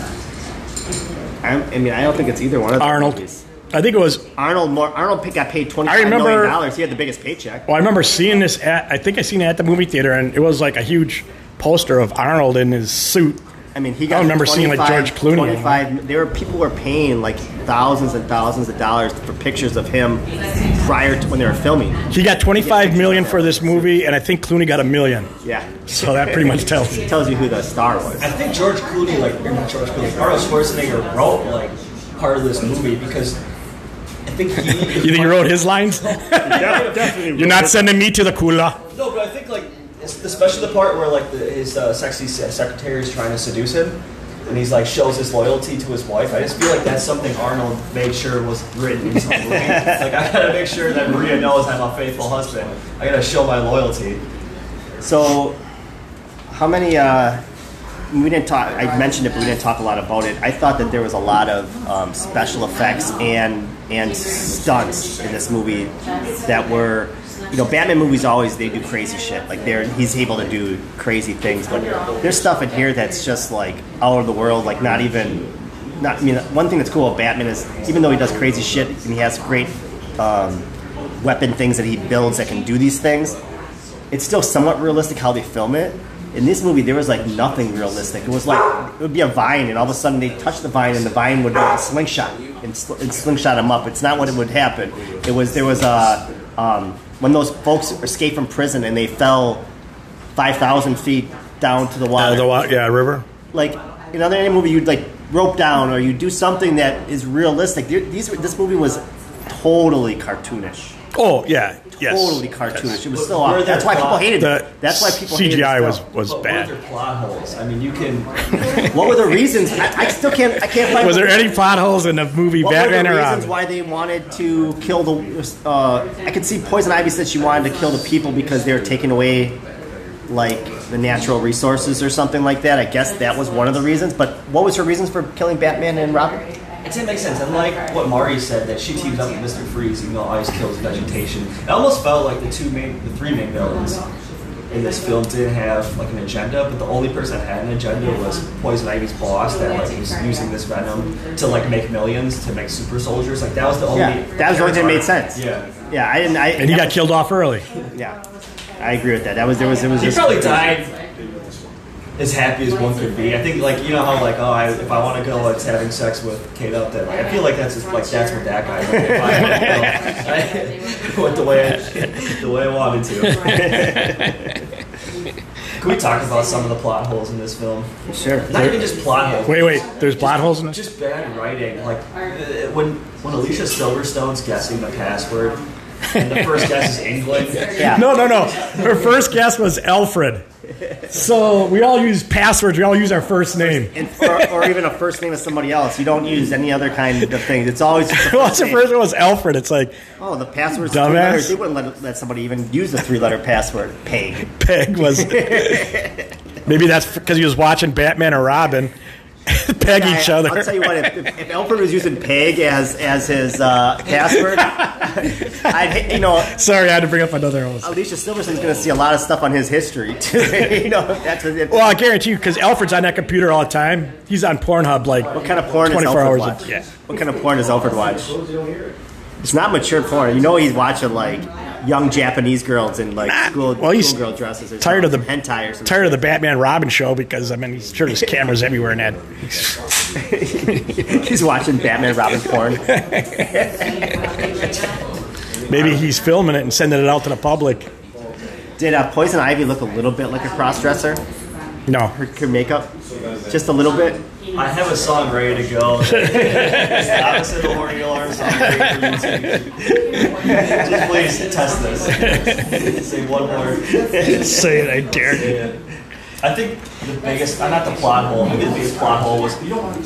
I, I mean, I don't think it's either one of those Arnold. movies. I think it was. Arnold more. Arnold got paid twenty I remember- dollars. He had the biggest paycheck. Well, I remember seeing this at. I think I seen it at the movie theater, and it was like a huge poster of Arnold in his suit. I mean, he got. I remember seeing, like, George Clooney. Twenty-five. There were people were paying like thousands and thousands of dollars for pictures of him prior to when they were filming. He got 25 million for this movie, and I think Clooney got a million. Yeah, So that pretty much tells you. tells you who the star was. I think George Clooney, like or not George Clooney, Arnold Schwarzenegger wrote like part of this movie because I think he. You think he wrote his lines? definitely. You're not sending me to the cooler. No, but I think like it's- especially the part where like the, his uh, sexy secretary is trying to seduce him, and he's like shows his loyalty to his wife. I just feel like that's something Arnold made sure was written in the movie. like I gotta make sure that Maria knows I'm a faithful husband. I gotta show my loyalty. So, how many? Uh, we didn't talk. I mentioned it, but we didn't talk a lot about it. I thought that there was a lot of um, special effects and and stunts in this movie that were, you know, Batman movies always they do crazy shit. Like they're he's able to do crazy things, but there's stuff in here that's just like out of the world. Like not even. Not, I mean, one thing that's cool about Batman is even though he does crazy shit and he has great um, weapon things that he builds that can do these things, it's still somewhat realistic how they film it. In this movie, there was like nothing realistic. It was like it would be a vine, and all of a sudden they touch the vine, and the vine would uh, slingshot and, sl- and slingshot him up. It's not what it would happen. It was there was a um, when those folks escaped from prison and they fell five thousand feet down to the water Uh, the yeah, river. like in other any movie you'd like rope down or you do something that is realistic. These this movie was totally cartoonish. Oh yeah, yes. Totally cartoonish. It was so Where awful. That's why people hated it. That's why people hated CGI it was still. was But bad. what are plot holes? I mean, you can. What were the reasons? I, I still can't. I can't find. Was there any plot holes in the movie What Batman were or the reasons Robin? why they wanted to kill the? Uh, I could see Poison Ivy said she wanted to kill the people because they were taking away, like the natural resources or something like that. I guess that was one of the reasons. But what was her reasons for killing Batman and Robin? It didn't make sense. And like what Mari said, that she teams up with Mr. Freeze, even though ice kills vegetation. It almost felt like the two main, the three main villains in this film didn't have like an agenda, but the only person that had an agenda was Poison Ivy's boss that like was using this venom to like make millions to make super soldiers. Like that was the only. Yeah, that was the only thing that made sense. Yeah. Yeah, I didn't. I, And he got killed off early. Yeah, I agree with that. That was there was there was He just probably died as happy as one could be. I think, like you know how like oh, I, if I want to go, it's having sex with Kate Upton. Like I feel like that's just, like that's what that guy. Like, if I, I went the way I, the way I wanted to. Can we talk about some of the plot holes in this film? sure. Not even just plot holes. Wait, wait. There's plot holes in this. Just bad writing. Like uh, when when Alicia Silverstone's guessing the password, and the first guess is England. Yeah. No, no, no. Her first guess was Alfred. So we all use passwords. We all use our first name. And, or, or even a first name of somebody else. You don't use any other kind of things. It's always just a Well, first the name. first one was Alfred. It's like Oh, the password's Dumbass. three letters. They wouldn't let, let somebody even use the three-letter password. Peg. Peg was. Maybe that's because he was watching Batman or Robin, peg I- each other. I'll tell you what. If, if, if Alfred was using Peg as as his uh, password, I'd you know Sorry, I had to bring up another one. Alicia Silverstone's going to see a lot of stuff on his history. Too. you know, that's if, Well, I guarantee you, because Alfred's on that computer all the time. He's on Pornhub like what kind of porn 24 Alfred hours. watch? A, yeah. What kind of porn does Alfred watch? It's not mature porn. You know he's watching like young Japanese girls in like school, well, he's schoolgirl dresses. Or tired of the hentai or something. tired of the Batman Robin show because I mean he's sure there's cameras everywhere in that. he's watching Batman Robin porn. Maybe he's filming it and sending it out to the public. Did uh, Poison Ivy look a little bit like a crossdresser? No, Her, her makeup, just a little bit. I have a song ready to go. it's the opposite of horny alarm song. Just please test this. Say one more. say it, I dare you. I think the biggest, uh, not the plot hole, maybe the biggest plot hole was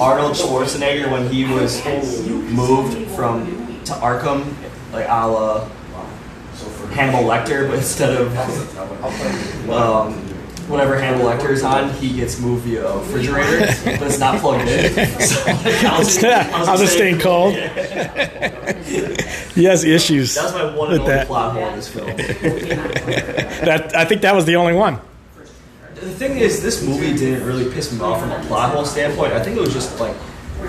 Arnold Schwarzenegger when he was moved from to Arkham, like a la Hannibal Lecter, but instead of um, whatever Hannibal Lecter is on, he gets moved via a refrigerator, but it's not plugged in. So, like, I was, How's it staying cold? He has issues. That was my one and only that. plot hole in this film. That I think that was the only one. The thing is, this movie didn't really piss me off from a plot hole standpoint. I think it was just like,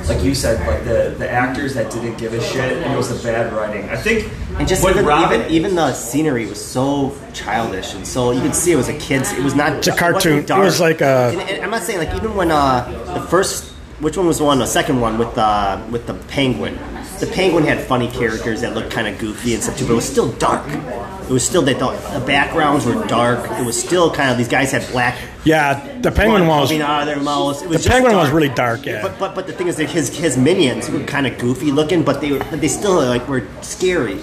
like you said, like the, the actors that didn't give a shit, and it was the bad writing. I think And just even, Robin, even even the scenery was so childish, and so you could see it was a kid's. It was not. It's a cartoon. It was like a- And, and I'm not saying like even when uh, the first, which one was the one? The second one with the with the penguin. The penguin had funny characters that looked kind of goofy and stuff too, but it was still dark. It was still that the, the backgrounds were dark. It was still kind of these guys had black. Yeah, the penguin one was out of their mouths. It was the penguin was really dark. Yeah, But, but but the thing is that his his minions were kind of goofy looking, but they were but they still like were scary.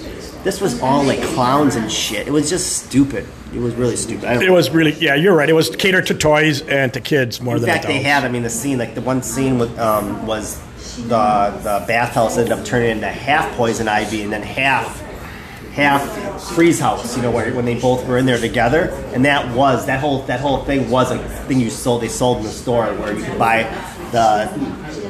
This was all like clowns and shit. It was just stupid. It was really stupid. It was really. Yeah, you're right. It was catered to toys and to kids more in than fact, adults. they had. I mean, the scene like the one scene with um, was the the bathhouse ended up turning into half poison ivy and then half half freeze house. You know, where when they both were in there together, and that was that whole that whole thing was a thing you sold. They sold in the store where you could buy the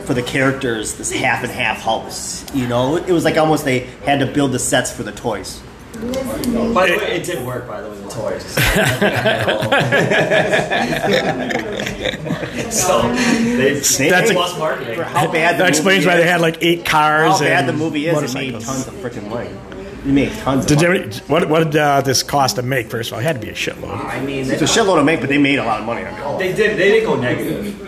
for the characters this half and half house. You know, it was like almost they had to build the sets for the toys. by the way, it did work. By the way, the toys. so they, they That's a- plus marketing. For how bad the that explains movie why they had like eight cars. how bad and the movie is. It made tons of freaking money. It made tons. Did of money. ever- what what did uh, this cost to make? First of all, it had to be a shitload. I mean, It's they, a shitload to make, but they made a lot of money on it. they did. They didn't go negative.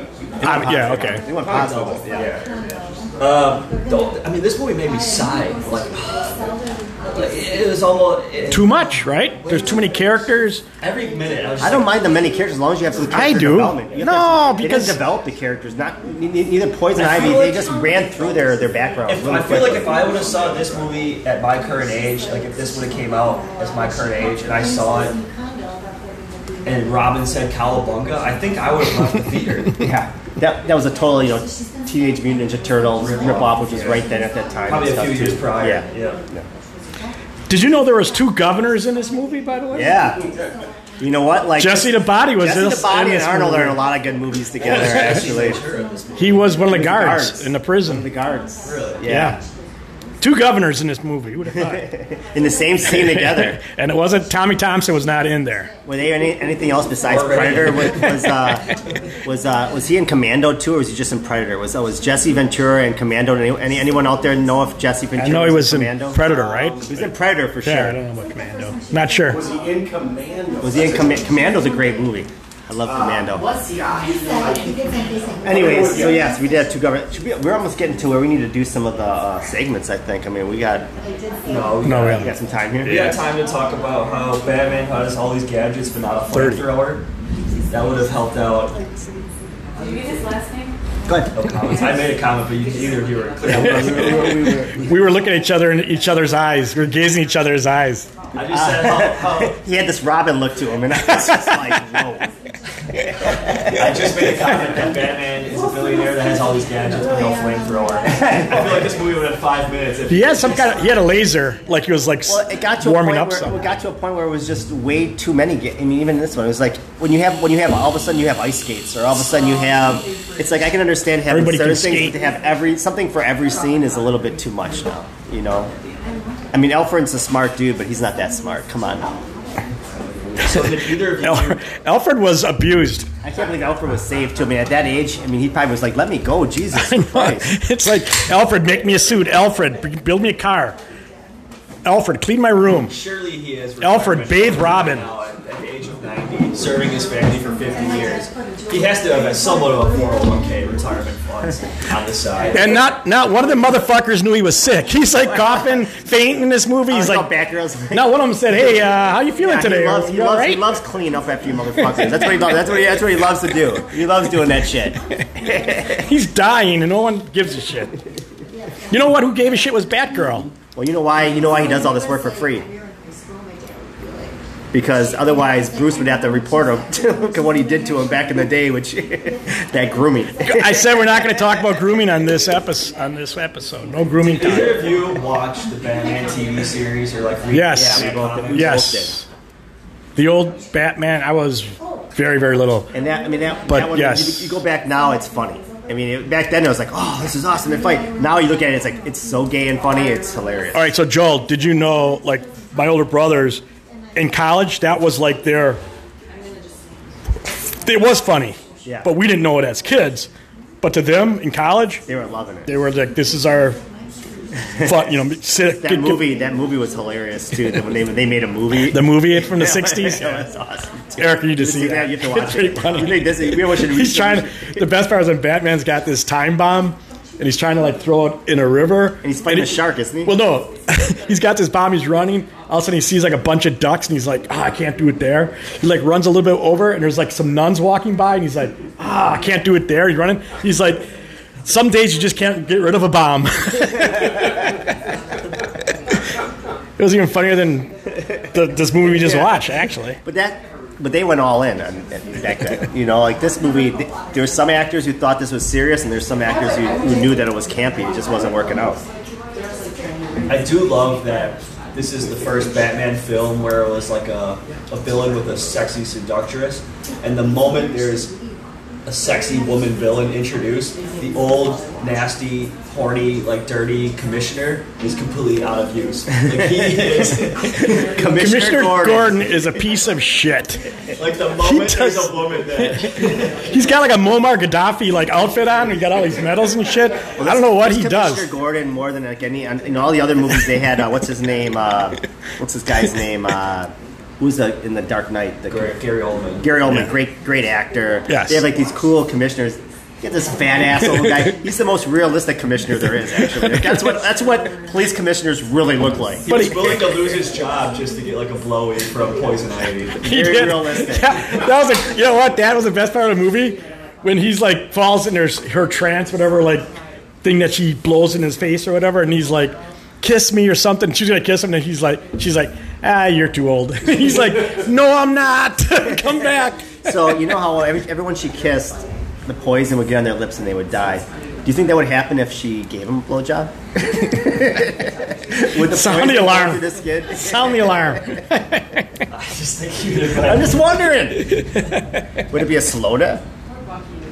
Um, yeah, okay. They went positive. Yeah. Yeah. Um, don't- I mean, this movie made me sigh. Like, like, it was almost it, Too much, right? There's too many characters. every minute. I, was I don't mind the many characters as long as you have some I character do. development. You have No, to because- they didn't develop the characters. Not ne- ne- neither Poison Ivy. feel They just ran through their their background. If, really I feel like if I would have saw this movie at my current age, like if this would have came out as my current age, and I saw it, and Robin said "Cowabunga," I think I would have left the theater. yeah, that that was a total you know Teenage Mutant Ninja Turtles rip off, which was right then at that time. Probably a few years too. prior. Yeah, yeah. Did you know there was two governors in this movie? By the way, yeah. You know what? Like Jesse the Body was Jesse this, the Body in and Arnold movie. are in a lot of good movies together. Actually, He was one of the the guards, guards. in the prison. the guards. Really? Yeah. Two governors in this movie. Who would have thought? in the same scene together. and it wasn't Tommy Thompson was not in there. Were they any, anything else besides Already. Predator? Was was, uh, was uh, was he in Commando too, or was he just in Predator? Was uh, was Jesse Ventura in Commando? Any, any anyone out there know if Jesse Ventura? I Ventura? know he was in Commando? Predator, right? He was in Predator for Yeah, I don't know about Commando. Not sure. Was he in Commando? Was he in Com- Commando's a great movie. I love Commando. What's the Anyways, so yes, we did have two government. We, we're almost getting to where we need to do some of the uh, segments. I think. I mean, we got No, we No, got- we we got some time here. We got time to talk about how Batman has all these gadgets, but not a 30. flamethrower. That would have helped out. Did you get his last name? Go ahead. No comments. I made a comment, but you, either of you were clear. We were looking at each other in each other's eyes. We were gazing each other's eyes. I just said how, oh, how oh. He had this Robin look to him, and I was just like, whoa. I just made a comment that Batman is a billionaire that has all these gadgets but no flamethrower. I feel like this movie would have five minutes. If He had some kind of. He had a laser, like he was like Well, it got to warming a up point where something. it got to a point where it was just way too many. ga- I mean, even this one, it was like when you have when you have all of a sudden you have ice skates, or all of a sudden you have. It's like I can understand having Everybody certain things, skate. but to have every something for every scene is a little bit too much now. You know. I mean, Alfred's a smart dude, but he's not that smart. Come on now. so did either of you? Al- Alfred was abused. I can't believe Alfred was saved too. I mean, at that age, I mean, he probably was like, "Let me go, Jesus Christ." it's like Alfred, make me a suit. Alfred, build me a car. Alfred, clean my room. Surely he is. Alfred, bathe Robin. Now at, at the age of 90, serving his family for 50 years. He has to have a somewhat of a 401k retirement funds on the side. And not not one of the motherfuckers knew he was sick. He's like coughing, fainting in this movie. He's Oh, like, Batgirl's. not one of them said, "Hey, uh, how you feeling Yeah, today? He loves, he, you all loves, right?" he loves cleaning up after you motherfuckers. That's what he loves. That's what he, that's what he loves to do. He loves doing that shit. He's dying, and no one gives a shit. You know what? Who gave a shit was Batgirl. Well, you know why? You know why he does all this work for free? Because otherwise, Bruce would have to report him to look at what he did to him back in the day, which that grooming. I said we're not going to talk about grooming on this episode. On this episode, no grooming time. Either of you watch the Batman TV series or like read Yes. Yeah, we both- comics? we both Yes, the old Batman. I was very, very little. And that, I mean, that, But that one, yes. you, you go back now, it's funny. I mean, back then it was like, oh, this is awesome. They fight. Now you look at it, it's like it's so gay and funny. It's hilarious. All right, so Joel, did you know, like my older brothers in college, that was like their. It was funny, Yeah. but we didn't know it as kids. But to them in college, They were loving it. they were like, "This is our fun," you know. Sit, That get- get- movie, that movie was hilarious too. When they, they made a movie, the movie from the '60s. that was awesome. too. Eric, you need to see that. You have to watch it's pretty it. funny. You think this- we almost should- he's trying. The best part is when Batman's got this time bomb, and he's trying to like throw it in a river. And he's fighting a shark, isn't he? Well, no, he's got this bomb. He's running. All of a sudden, he sees like a bunch of ducks, and he's like, "Ah, I can't do it there." He like runs a little bit over, and there's like some nuns walking by, and he's like, "Ah, I can't do it there." He's running. He's like, "Some days you just can't get rid of a bomb." it was even funnier than the, this movie we just Yeah. watched, actually. But that, but they went all in on, back. You know, like this movie, th- there were some actors who thought this was serious, and there's some actors who, who knew that it was campy. It just wasn't working out. I do love that this is the first Batman film where it was like a, a villain with a sexy seductress, and the moment there's a sexy woman villain introduced, the old, nasty, horny, like dirty commissioner is completely out of use. Like he is Commissioner Gordon. is a piece of shit. like the moment there's does- a woman there. He's got like a Muammar Gaddafi like outfit on. He got all these medals and shit. I don't know what he Commissioner does. Gordon more than like any in all the other movies they had. Uh, what's his name? Uh, what's this guy's name? Uh, who's the, in the Dark Knight? The Gary, Gary Oldman. Gary Oldman, Yeah. great great actor. Yes. They have like these cool commissioners. Get this fat ass old guy. He's the most realistic commissioner there is. Actually, that's what that's what police commissioners really look like. He But was he- willing to lose his job just to get like a blow in from Poison Ivy. He Very did. realistic. Yeah, that was a, you know what? That was the best part of the movie when he's like falls in there's her trance, whatever like thing that she blows in his face or whatever, and he's like, "Kiss me" or something. She's gonna kiss him, and he's like, she's like, "Ah, you're too old." he's like, "No, I'm not. Come back." So you know how every, everyone she kissed, the poison would get on their lips and they would die. Do you think that would happen if she gave him a blowjob? would the Sound poison the alarm. the skin? Sound the alarm. I just think you I'm just wondering. would it be a slow death?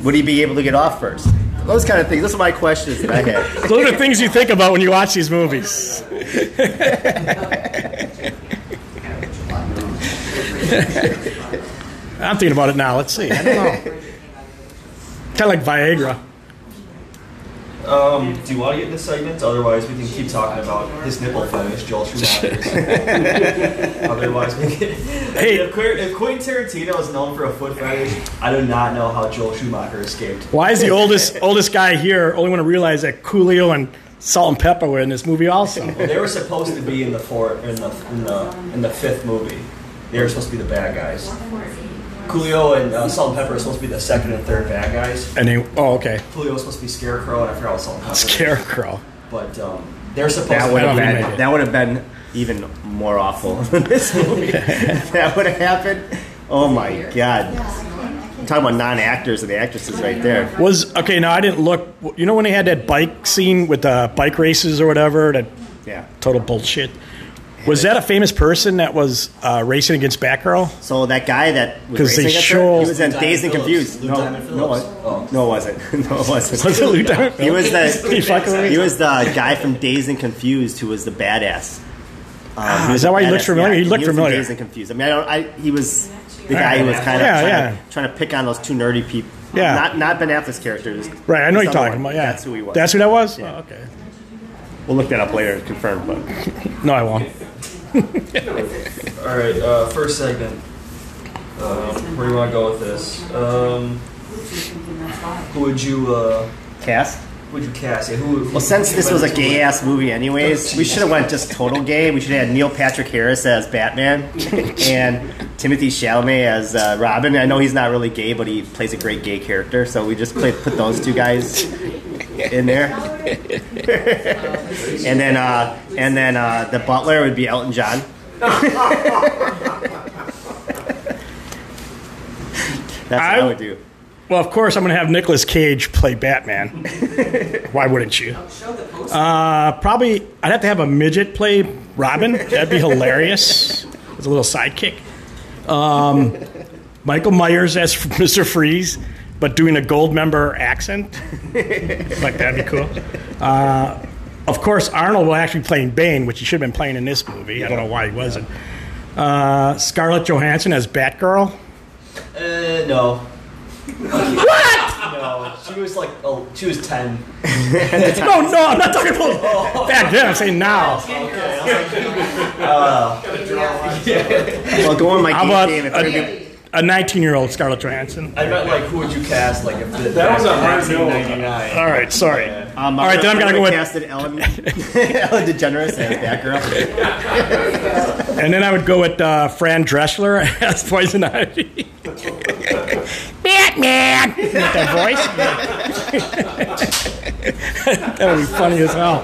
Would he be able to get off first? Those kind of things. Those are my questions that I had. Those are the things you think about when you watch these movies. I'm thinking about it now. Let's see. I don't know. Kind of like Viagra. Um, do you want to get into segments? Otherwise, we can keep talking about his nipple fetish, Joel Schumacher. Otherwise, we can. Hey. if, Quir- if Quentin Tarantino is known for a foot fetish, I do not know how Joel Schumacher escaped. Why is the oldest oldest guy here only want to realize that Coolio and Salt and Pepper were in this movie also? Well, they were supposed to be in the fourth, in the in the in the fifth movie. They were supposed to be the bad guys. Coolio and uh, Salt and Pepper are supposed to be the second and third bad guys. And they, oh, okay. Coolio was supposed to be Scarecrow, and I forgot what Salt and Pepper. Scarecrow. But um, they're supposed That to would be. have That'll been. That would have been. even more awful than this movie. that would have happened, oh my god! I'm talking about non-actors and the actresses right there. Was okay. Now I didn't look. You know when they had that bike scene with the bike races or whatever? That Yeah. total bullshit. Was that a famous person that was uh, racing against Batgirl? So that guy that was 'Cause they racing against show- her, he was in Lieutenant Dazed and Phillips. Confused. No, Lieutenant no, Phillips. it, Oh. no, it wasn't. No, it wasn't. Was it Lieutenant? He was He fucking the with he was the guy from Dazed and Confused who was the badass. Um, Ah, he was is that the why he looks badass- familiar? He yeah, looked was in familiar. Dazed and Confused. I mean, I don't. I, he was the guy who was kind of Yeah, trying, yeah. To, trying to pick on those two nerdy people. Yeah. not not Ben Affleck's characters. Right, I know you're talking one. about. Yeah, that's who he was. That's who that was. Yeah. Oh, okay. We'll look that up later to confirm. But No, I won't. All right, uh, first segment. Um, where do you want to go with this? Um, who would you uh, cast. would you cast? Yeah, who, who Well, since this was a gay ass movie, anyways, we should have went just total gay. We should have had Neil Patrick Harris as Batman and Timothée Chalamet as uh, Robin. I know he's not really gay, but he plays a great gay character. So we just played, put those two guys in there, and then uh, and then uh, the butler would be Elton John. That's what I, I- would do. Well, of course, I'm going to have Nicolas Cage play Batman. Why wouldn't you? Uh, probably, I'd have to have a midget play Robin. That'd be hilarious. As a little sidekick. Um, Michael Myers as Mr. Freeze, but doing a Goldmember accent. like, that'd be cool. Uh, of course, Arnold will actually playing Bane, which he should have been playing in this movie. I don't know why he wasn't. Uh, Scarlett Johansson as Batgirl. Uh, no. what? No, she was like, oh, she was ten. No, no, I'm not talking about back then. I'm saying now. Well, go on my How about game. If we're gonna do- a, a 19 year old Scarlett Johansson? I meant like, who would you cast? Like, if the, That was a hard no. 1999. All right, sorry. Um, All right, then I'm gonna go with- casted Ellen, Ellen DeGeneres as Batgirl. And then I would go with uh, Fran Drescher as Poison Ivy. Batman! With that voice? that would be funny as hell.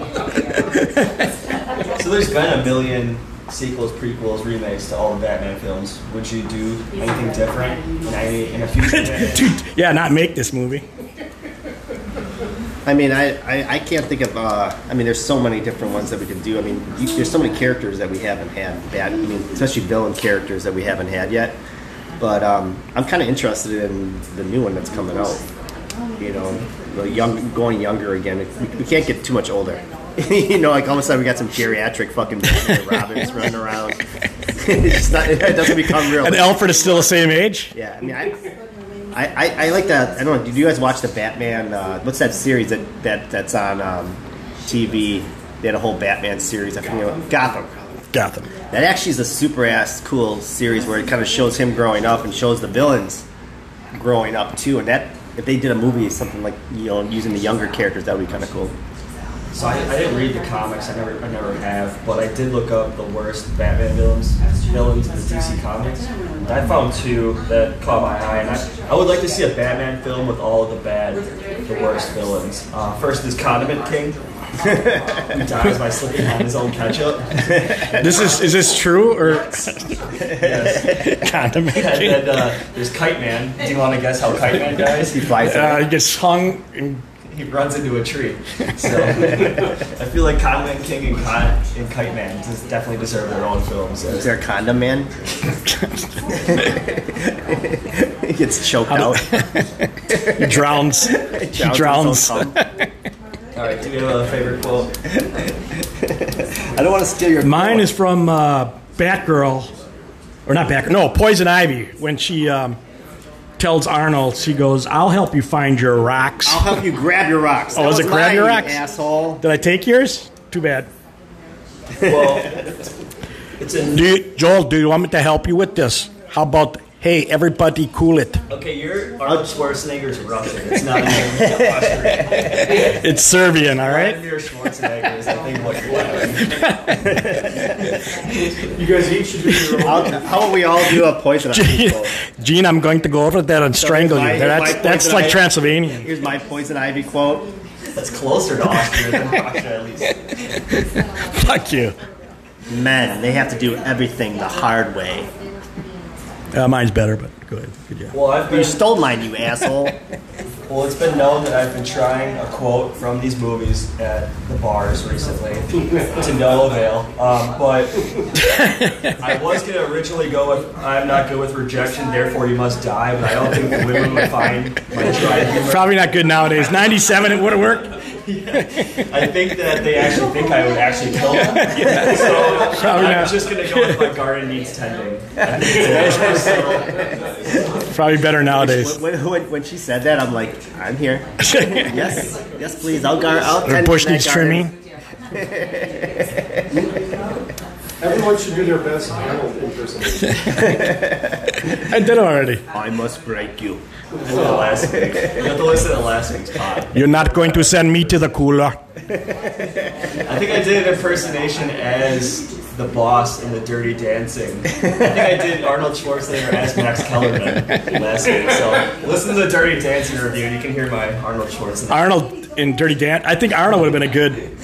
So there's been a million sequels, prequels, remakes to all the Batman films. Would you do anything different in, any, in a future? Dude, yeah, not make this movie. I mean, I, I, I can't think of. Uh, I mean, there's so many different ones that we can do. I mean, you, there's so many characters that we haven't had. Bad. I mean, especially villain characters that we haven't had yet. But um, I'm kind of interested in the new one that's coming out. You know, the young, going younger again. We, we can't get too much older. you know, like all of a sudden we got some geriatric fucking Robins running around. it's not, it doesn't become real. And Alfred is still the same age? Yeah, I mean, I, I, I, like that. I don't know. Did you guys watch the Batman? Uh, what's that series that, that that's on um, TV? They had a whole Batman series. I forget. Gotham. Gotham. That actually is a super ass cool series where it kind of shows him growing up and shows the villains growing up too. And that if they did a movie, something like you know using the younger characters, that would be kind of cool. So I, I didn't read the comics. I never, I never have. But I did look up the worst Batman villains, villains in the DC comics. And I found two that caught my eye, and I, I would like to see a Batman film with all of the bad, the worst villains. Uh, first is Condiment King, who dies by slipping on his own ketchup. This is is this true or Yes. condiment? And then uh, there's Kite Man. Do you want to guess how Kite Man dies? He flies. Uh, he gets hung. And, He runs into a tree. So I feel like Condiment King and, Con- and Kite Man just definitely deserve their own films. is there a condom man? he gets choked out. he drowns. He drowns. All All right, do you have a favorite quote? I don't want to steal your. Mine is from uh, Batgirl, or not Batgirl. No, Poison Ivy. When she um, tells Arnold, she goes, "I'll help you find your rocks." I'll help you grab your rocks. Oh, That is was it grab mine, your rocks? asshole? Did I take yours? Too bad. Well, it's a Do you, Joel, do you want me to help you with this? How about, hey, everybody, cool it? okay. Your Arnold Schwarzenegger's Russian. It's not even Austrian. It's Serbian, all right. Vladimir Schwarzenegger is, I think, what you're doing. You guys each should do your own. I'll, how about we all do a poison ivy Gene, quote? Gene, I'm going to go over there and strangle my- you. That's that's like ivy. Transylvanian. Here's my poison ivy quote. That's closer to Austria than Russia, at least. Fuck you. men, they have to do everything the hard way. Uh, mine's better, but go ahead. Good job. Well, I've You stole mine, you asshole. well. It's been known that I've been trying a quote from these movies at the bars recently, to no avail. Um, but I was gonna originally go with "I'm not good with rejection, therefore you must die," but I don't think the women would find my try to Probably not good nowadays. 97, it would have worked. I think that they actually think I would actually kill them. So Probably I'm not. just gonna go with my garden needs tending. I think it's so, Probably better nowadays. when, when, when she said that, I'm like, I'm here. yes, yes, please. I'll guard. I'll Their tend bush to that needs garden. trimming. Everyone should do their best animal impersonation. I did it already. I must break you. The last week. You have to listen to the last week's pod. You're not going to send me to the cooler. I think I did an impersonation as the boss in the Dirty Dancing. I think I did Arnold Schwarzenegger as Max Kellerman last week. So listen to the Dirty Dancing review and you can hear my Arnold Schwarzenegger. Arnold in Dirty Dan. I think Arnold would have been a good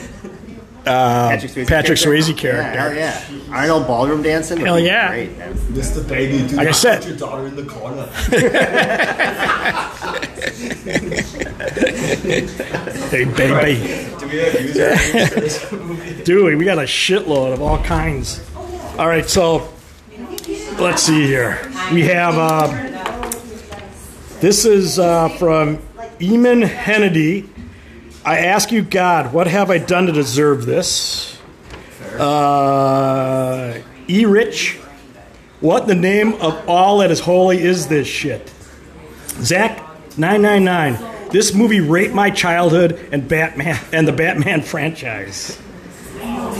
Patrick Swayze, Uh, Patrick Swayze Yeah, character. hell yeah. Arnold ballroom dancing. would Hell yeah. Great, man. Mr. Baby, do Like I not said. put your daughter in the corner. Hey, baby. Do we have user reviews for this movie? Dude, we got a shitload of all kinds. All right, so let's see here. We have uh, this is uh, from Eamon Hennedy. I ask you, God, what have I done to deserve this? Uh, e Rich, what in the name of all that is holy is this shit? Zach, nine nine nine. This movie raped my childhood and Batman and the Batman franchise.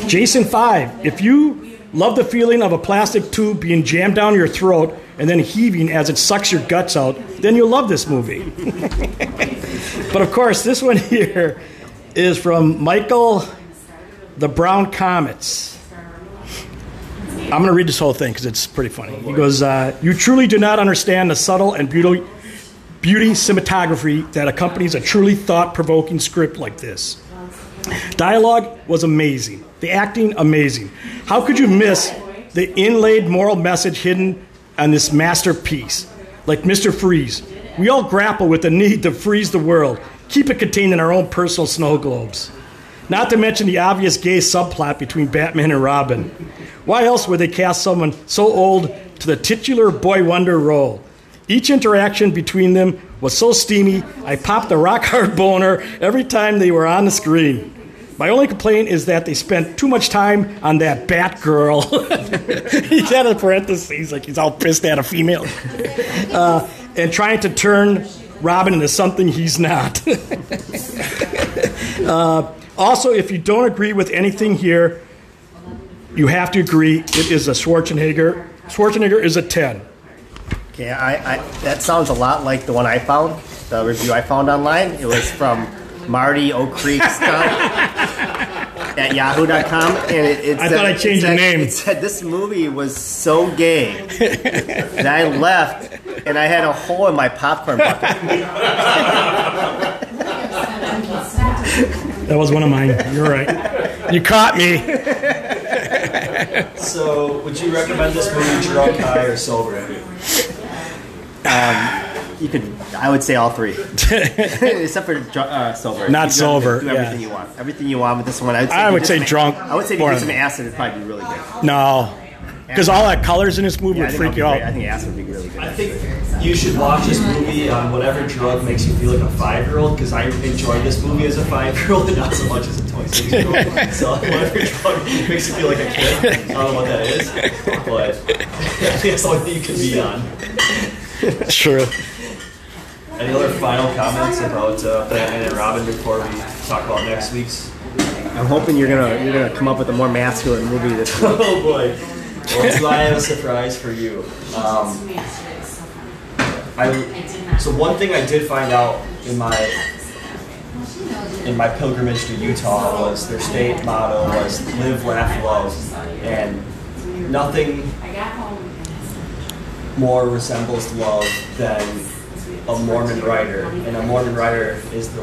Jason 5, if you love the feeling of a plastic tube being jammed down your throat and then heaving as it sucks your guts out, then you'll love this movie. but of course, this one here is from Michael the Brown Comets. I'm going to read this whole thing because it's pretty funny. He goes, uh, You truly do not understand the subtle and beauty, beauty cinematography that accompanies a truly thought provoking script like this. Dialogue was amazing. The acting, amazing. How could you miss the inlaid moral message hidden on this masterpiece? Like Mr. Freeze, we all grapple with the need to freeze the world, keep it contained in our own personal snow globes. Not to mention the obvious gay subplot between Batman and Robin. Why else would they cast someone so old to the titular boy wonder role? Each interaction between them was so steamy, I popped a rock hard boner every time they were on the screen. My only complaint is that they spent too much time on that Batgirl. he's had a parentheses, like he's all pissed at a female. Uh, and trying to turn Robin into something he's not. Uh, also, if you don't agree with anything here, you have to agree it is a Schwarzenegger. Schwarzenegger is a 10. Okay, I, I that sounds a lot like the one I found, the review I found online. It was from Marty O'Creek stuff at Yahoo.com, and it, it I said, thought I changed it the name. It said this movie was so gay that I left, and I had a hole in my popcorn bucket. That was one of mine. You're right. You caught me. So, would you recommend this movie drunk, high, or sober? Um, you could, I would say all three, except for dr- uh, sober. Not You do sober, everything- Do everything yeah. you want. Everything you want with this one. I would say, I would say some- drunk I would say if you more did some acid, it'd probably be really good. No. Because all that colors in this movie Yeah, would freak you be great. I out. think acid would be really good. I think you should watch this movie on whatever drug makes you feel like a five-year-old. Because I enjoyed this movie as a five-year-old, and not so much as a twenty-six-year-old. so whatever drug makes you feel like a kid, I don't know what that is, but that's the only thing you can be on. Sure. Any other final comments about uh, Batman and Robin before we talk about next week's? I'm hoping you're gonna you're gonna come up with a more masculine movie this week. Oh boy. Well, so I have a surprise for you. Um, I so one thing I did find out in my in my pilgrimage to Utah was their state motto was "Live, Laugh, Love," and nothing more resembles love than a Mormon writer. And a Mormon writer is the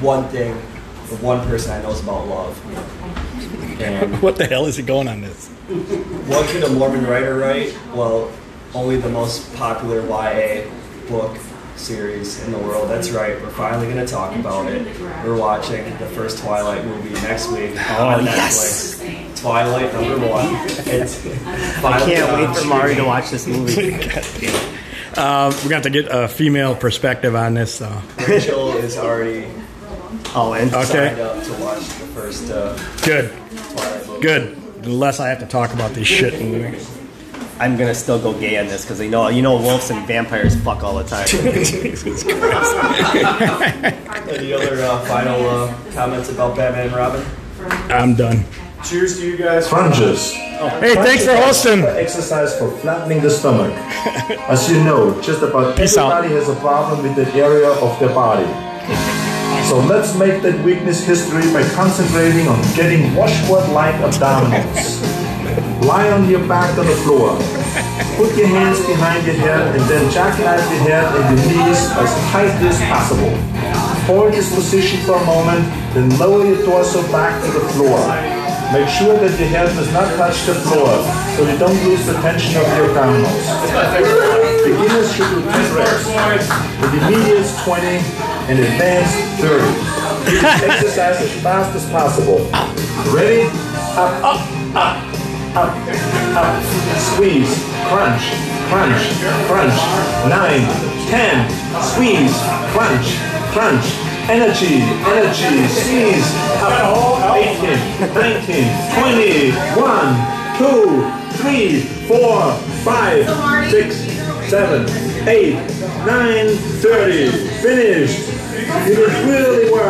one thing the one person I knows about love. And What the hell is it going on this? what could a Mormon writer write? Well, only the most popular YA book series in the world. That's right. We're finally going to talk about it. We're watching the first Twilight movie next week oh, on yes. Netflix. Twilight number one. It's I can't wait for Mari to watch this movie. Uh, we're gonna have to get a female perspective on this. So. Rachel is already all and Okay. signed up to watch the first uh, Good, Twilight movie. good. Unless I have to talk about this shit. in- I'm gonna still go gay on this because you know you know wolves and vampires fuck all the time. Any other uh, final uh, comments about Batman and Robin? I'm done. Cheers to you guys. Crunches. Hey, thanks for hosting. Exercise for flattening the stomach. As you know, just about Peace out. everybody has a problem with that area of their body. So let's make that weakness history by concentrating on getting washboard-like abdominals. Lie on your back on the floor. Put your hands behind your head and then jackknife your head and your knees as tightly as possible. Hold this position for a moment, then lower your torso back to the floor. Make sure that your head does not touch the floor, so you don't lose the tension of your abdominals. Beginners should do 10 reps, intermediates 20, and advanced 30. Do this exercise as fast as possible. Ready? Up, up, up, up, up. Squeeze, crunch, crunch, crunch. 9, 10, Squeeze, crunch, crunch. Energy, energy. Squeeze. Up. 18, 19, 20. One, two, three, four, five, six, seven, eight, nine, thirty. Finished. You really well.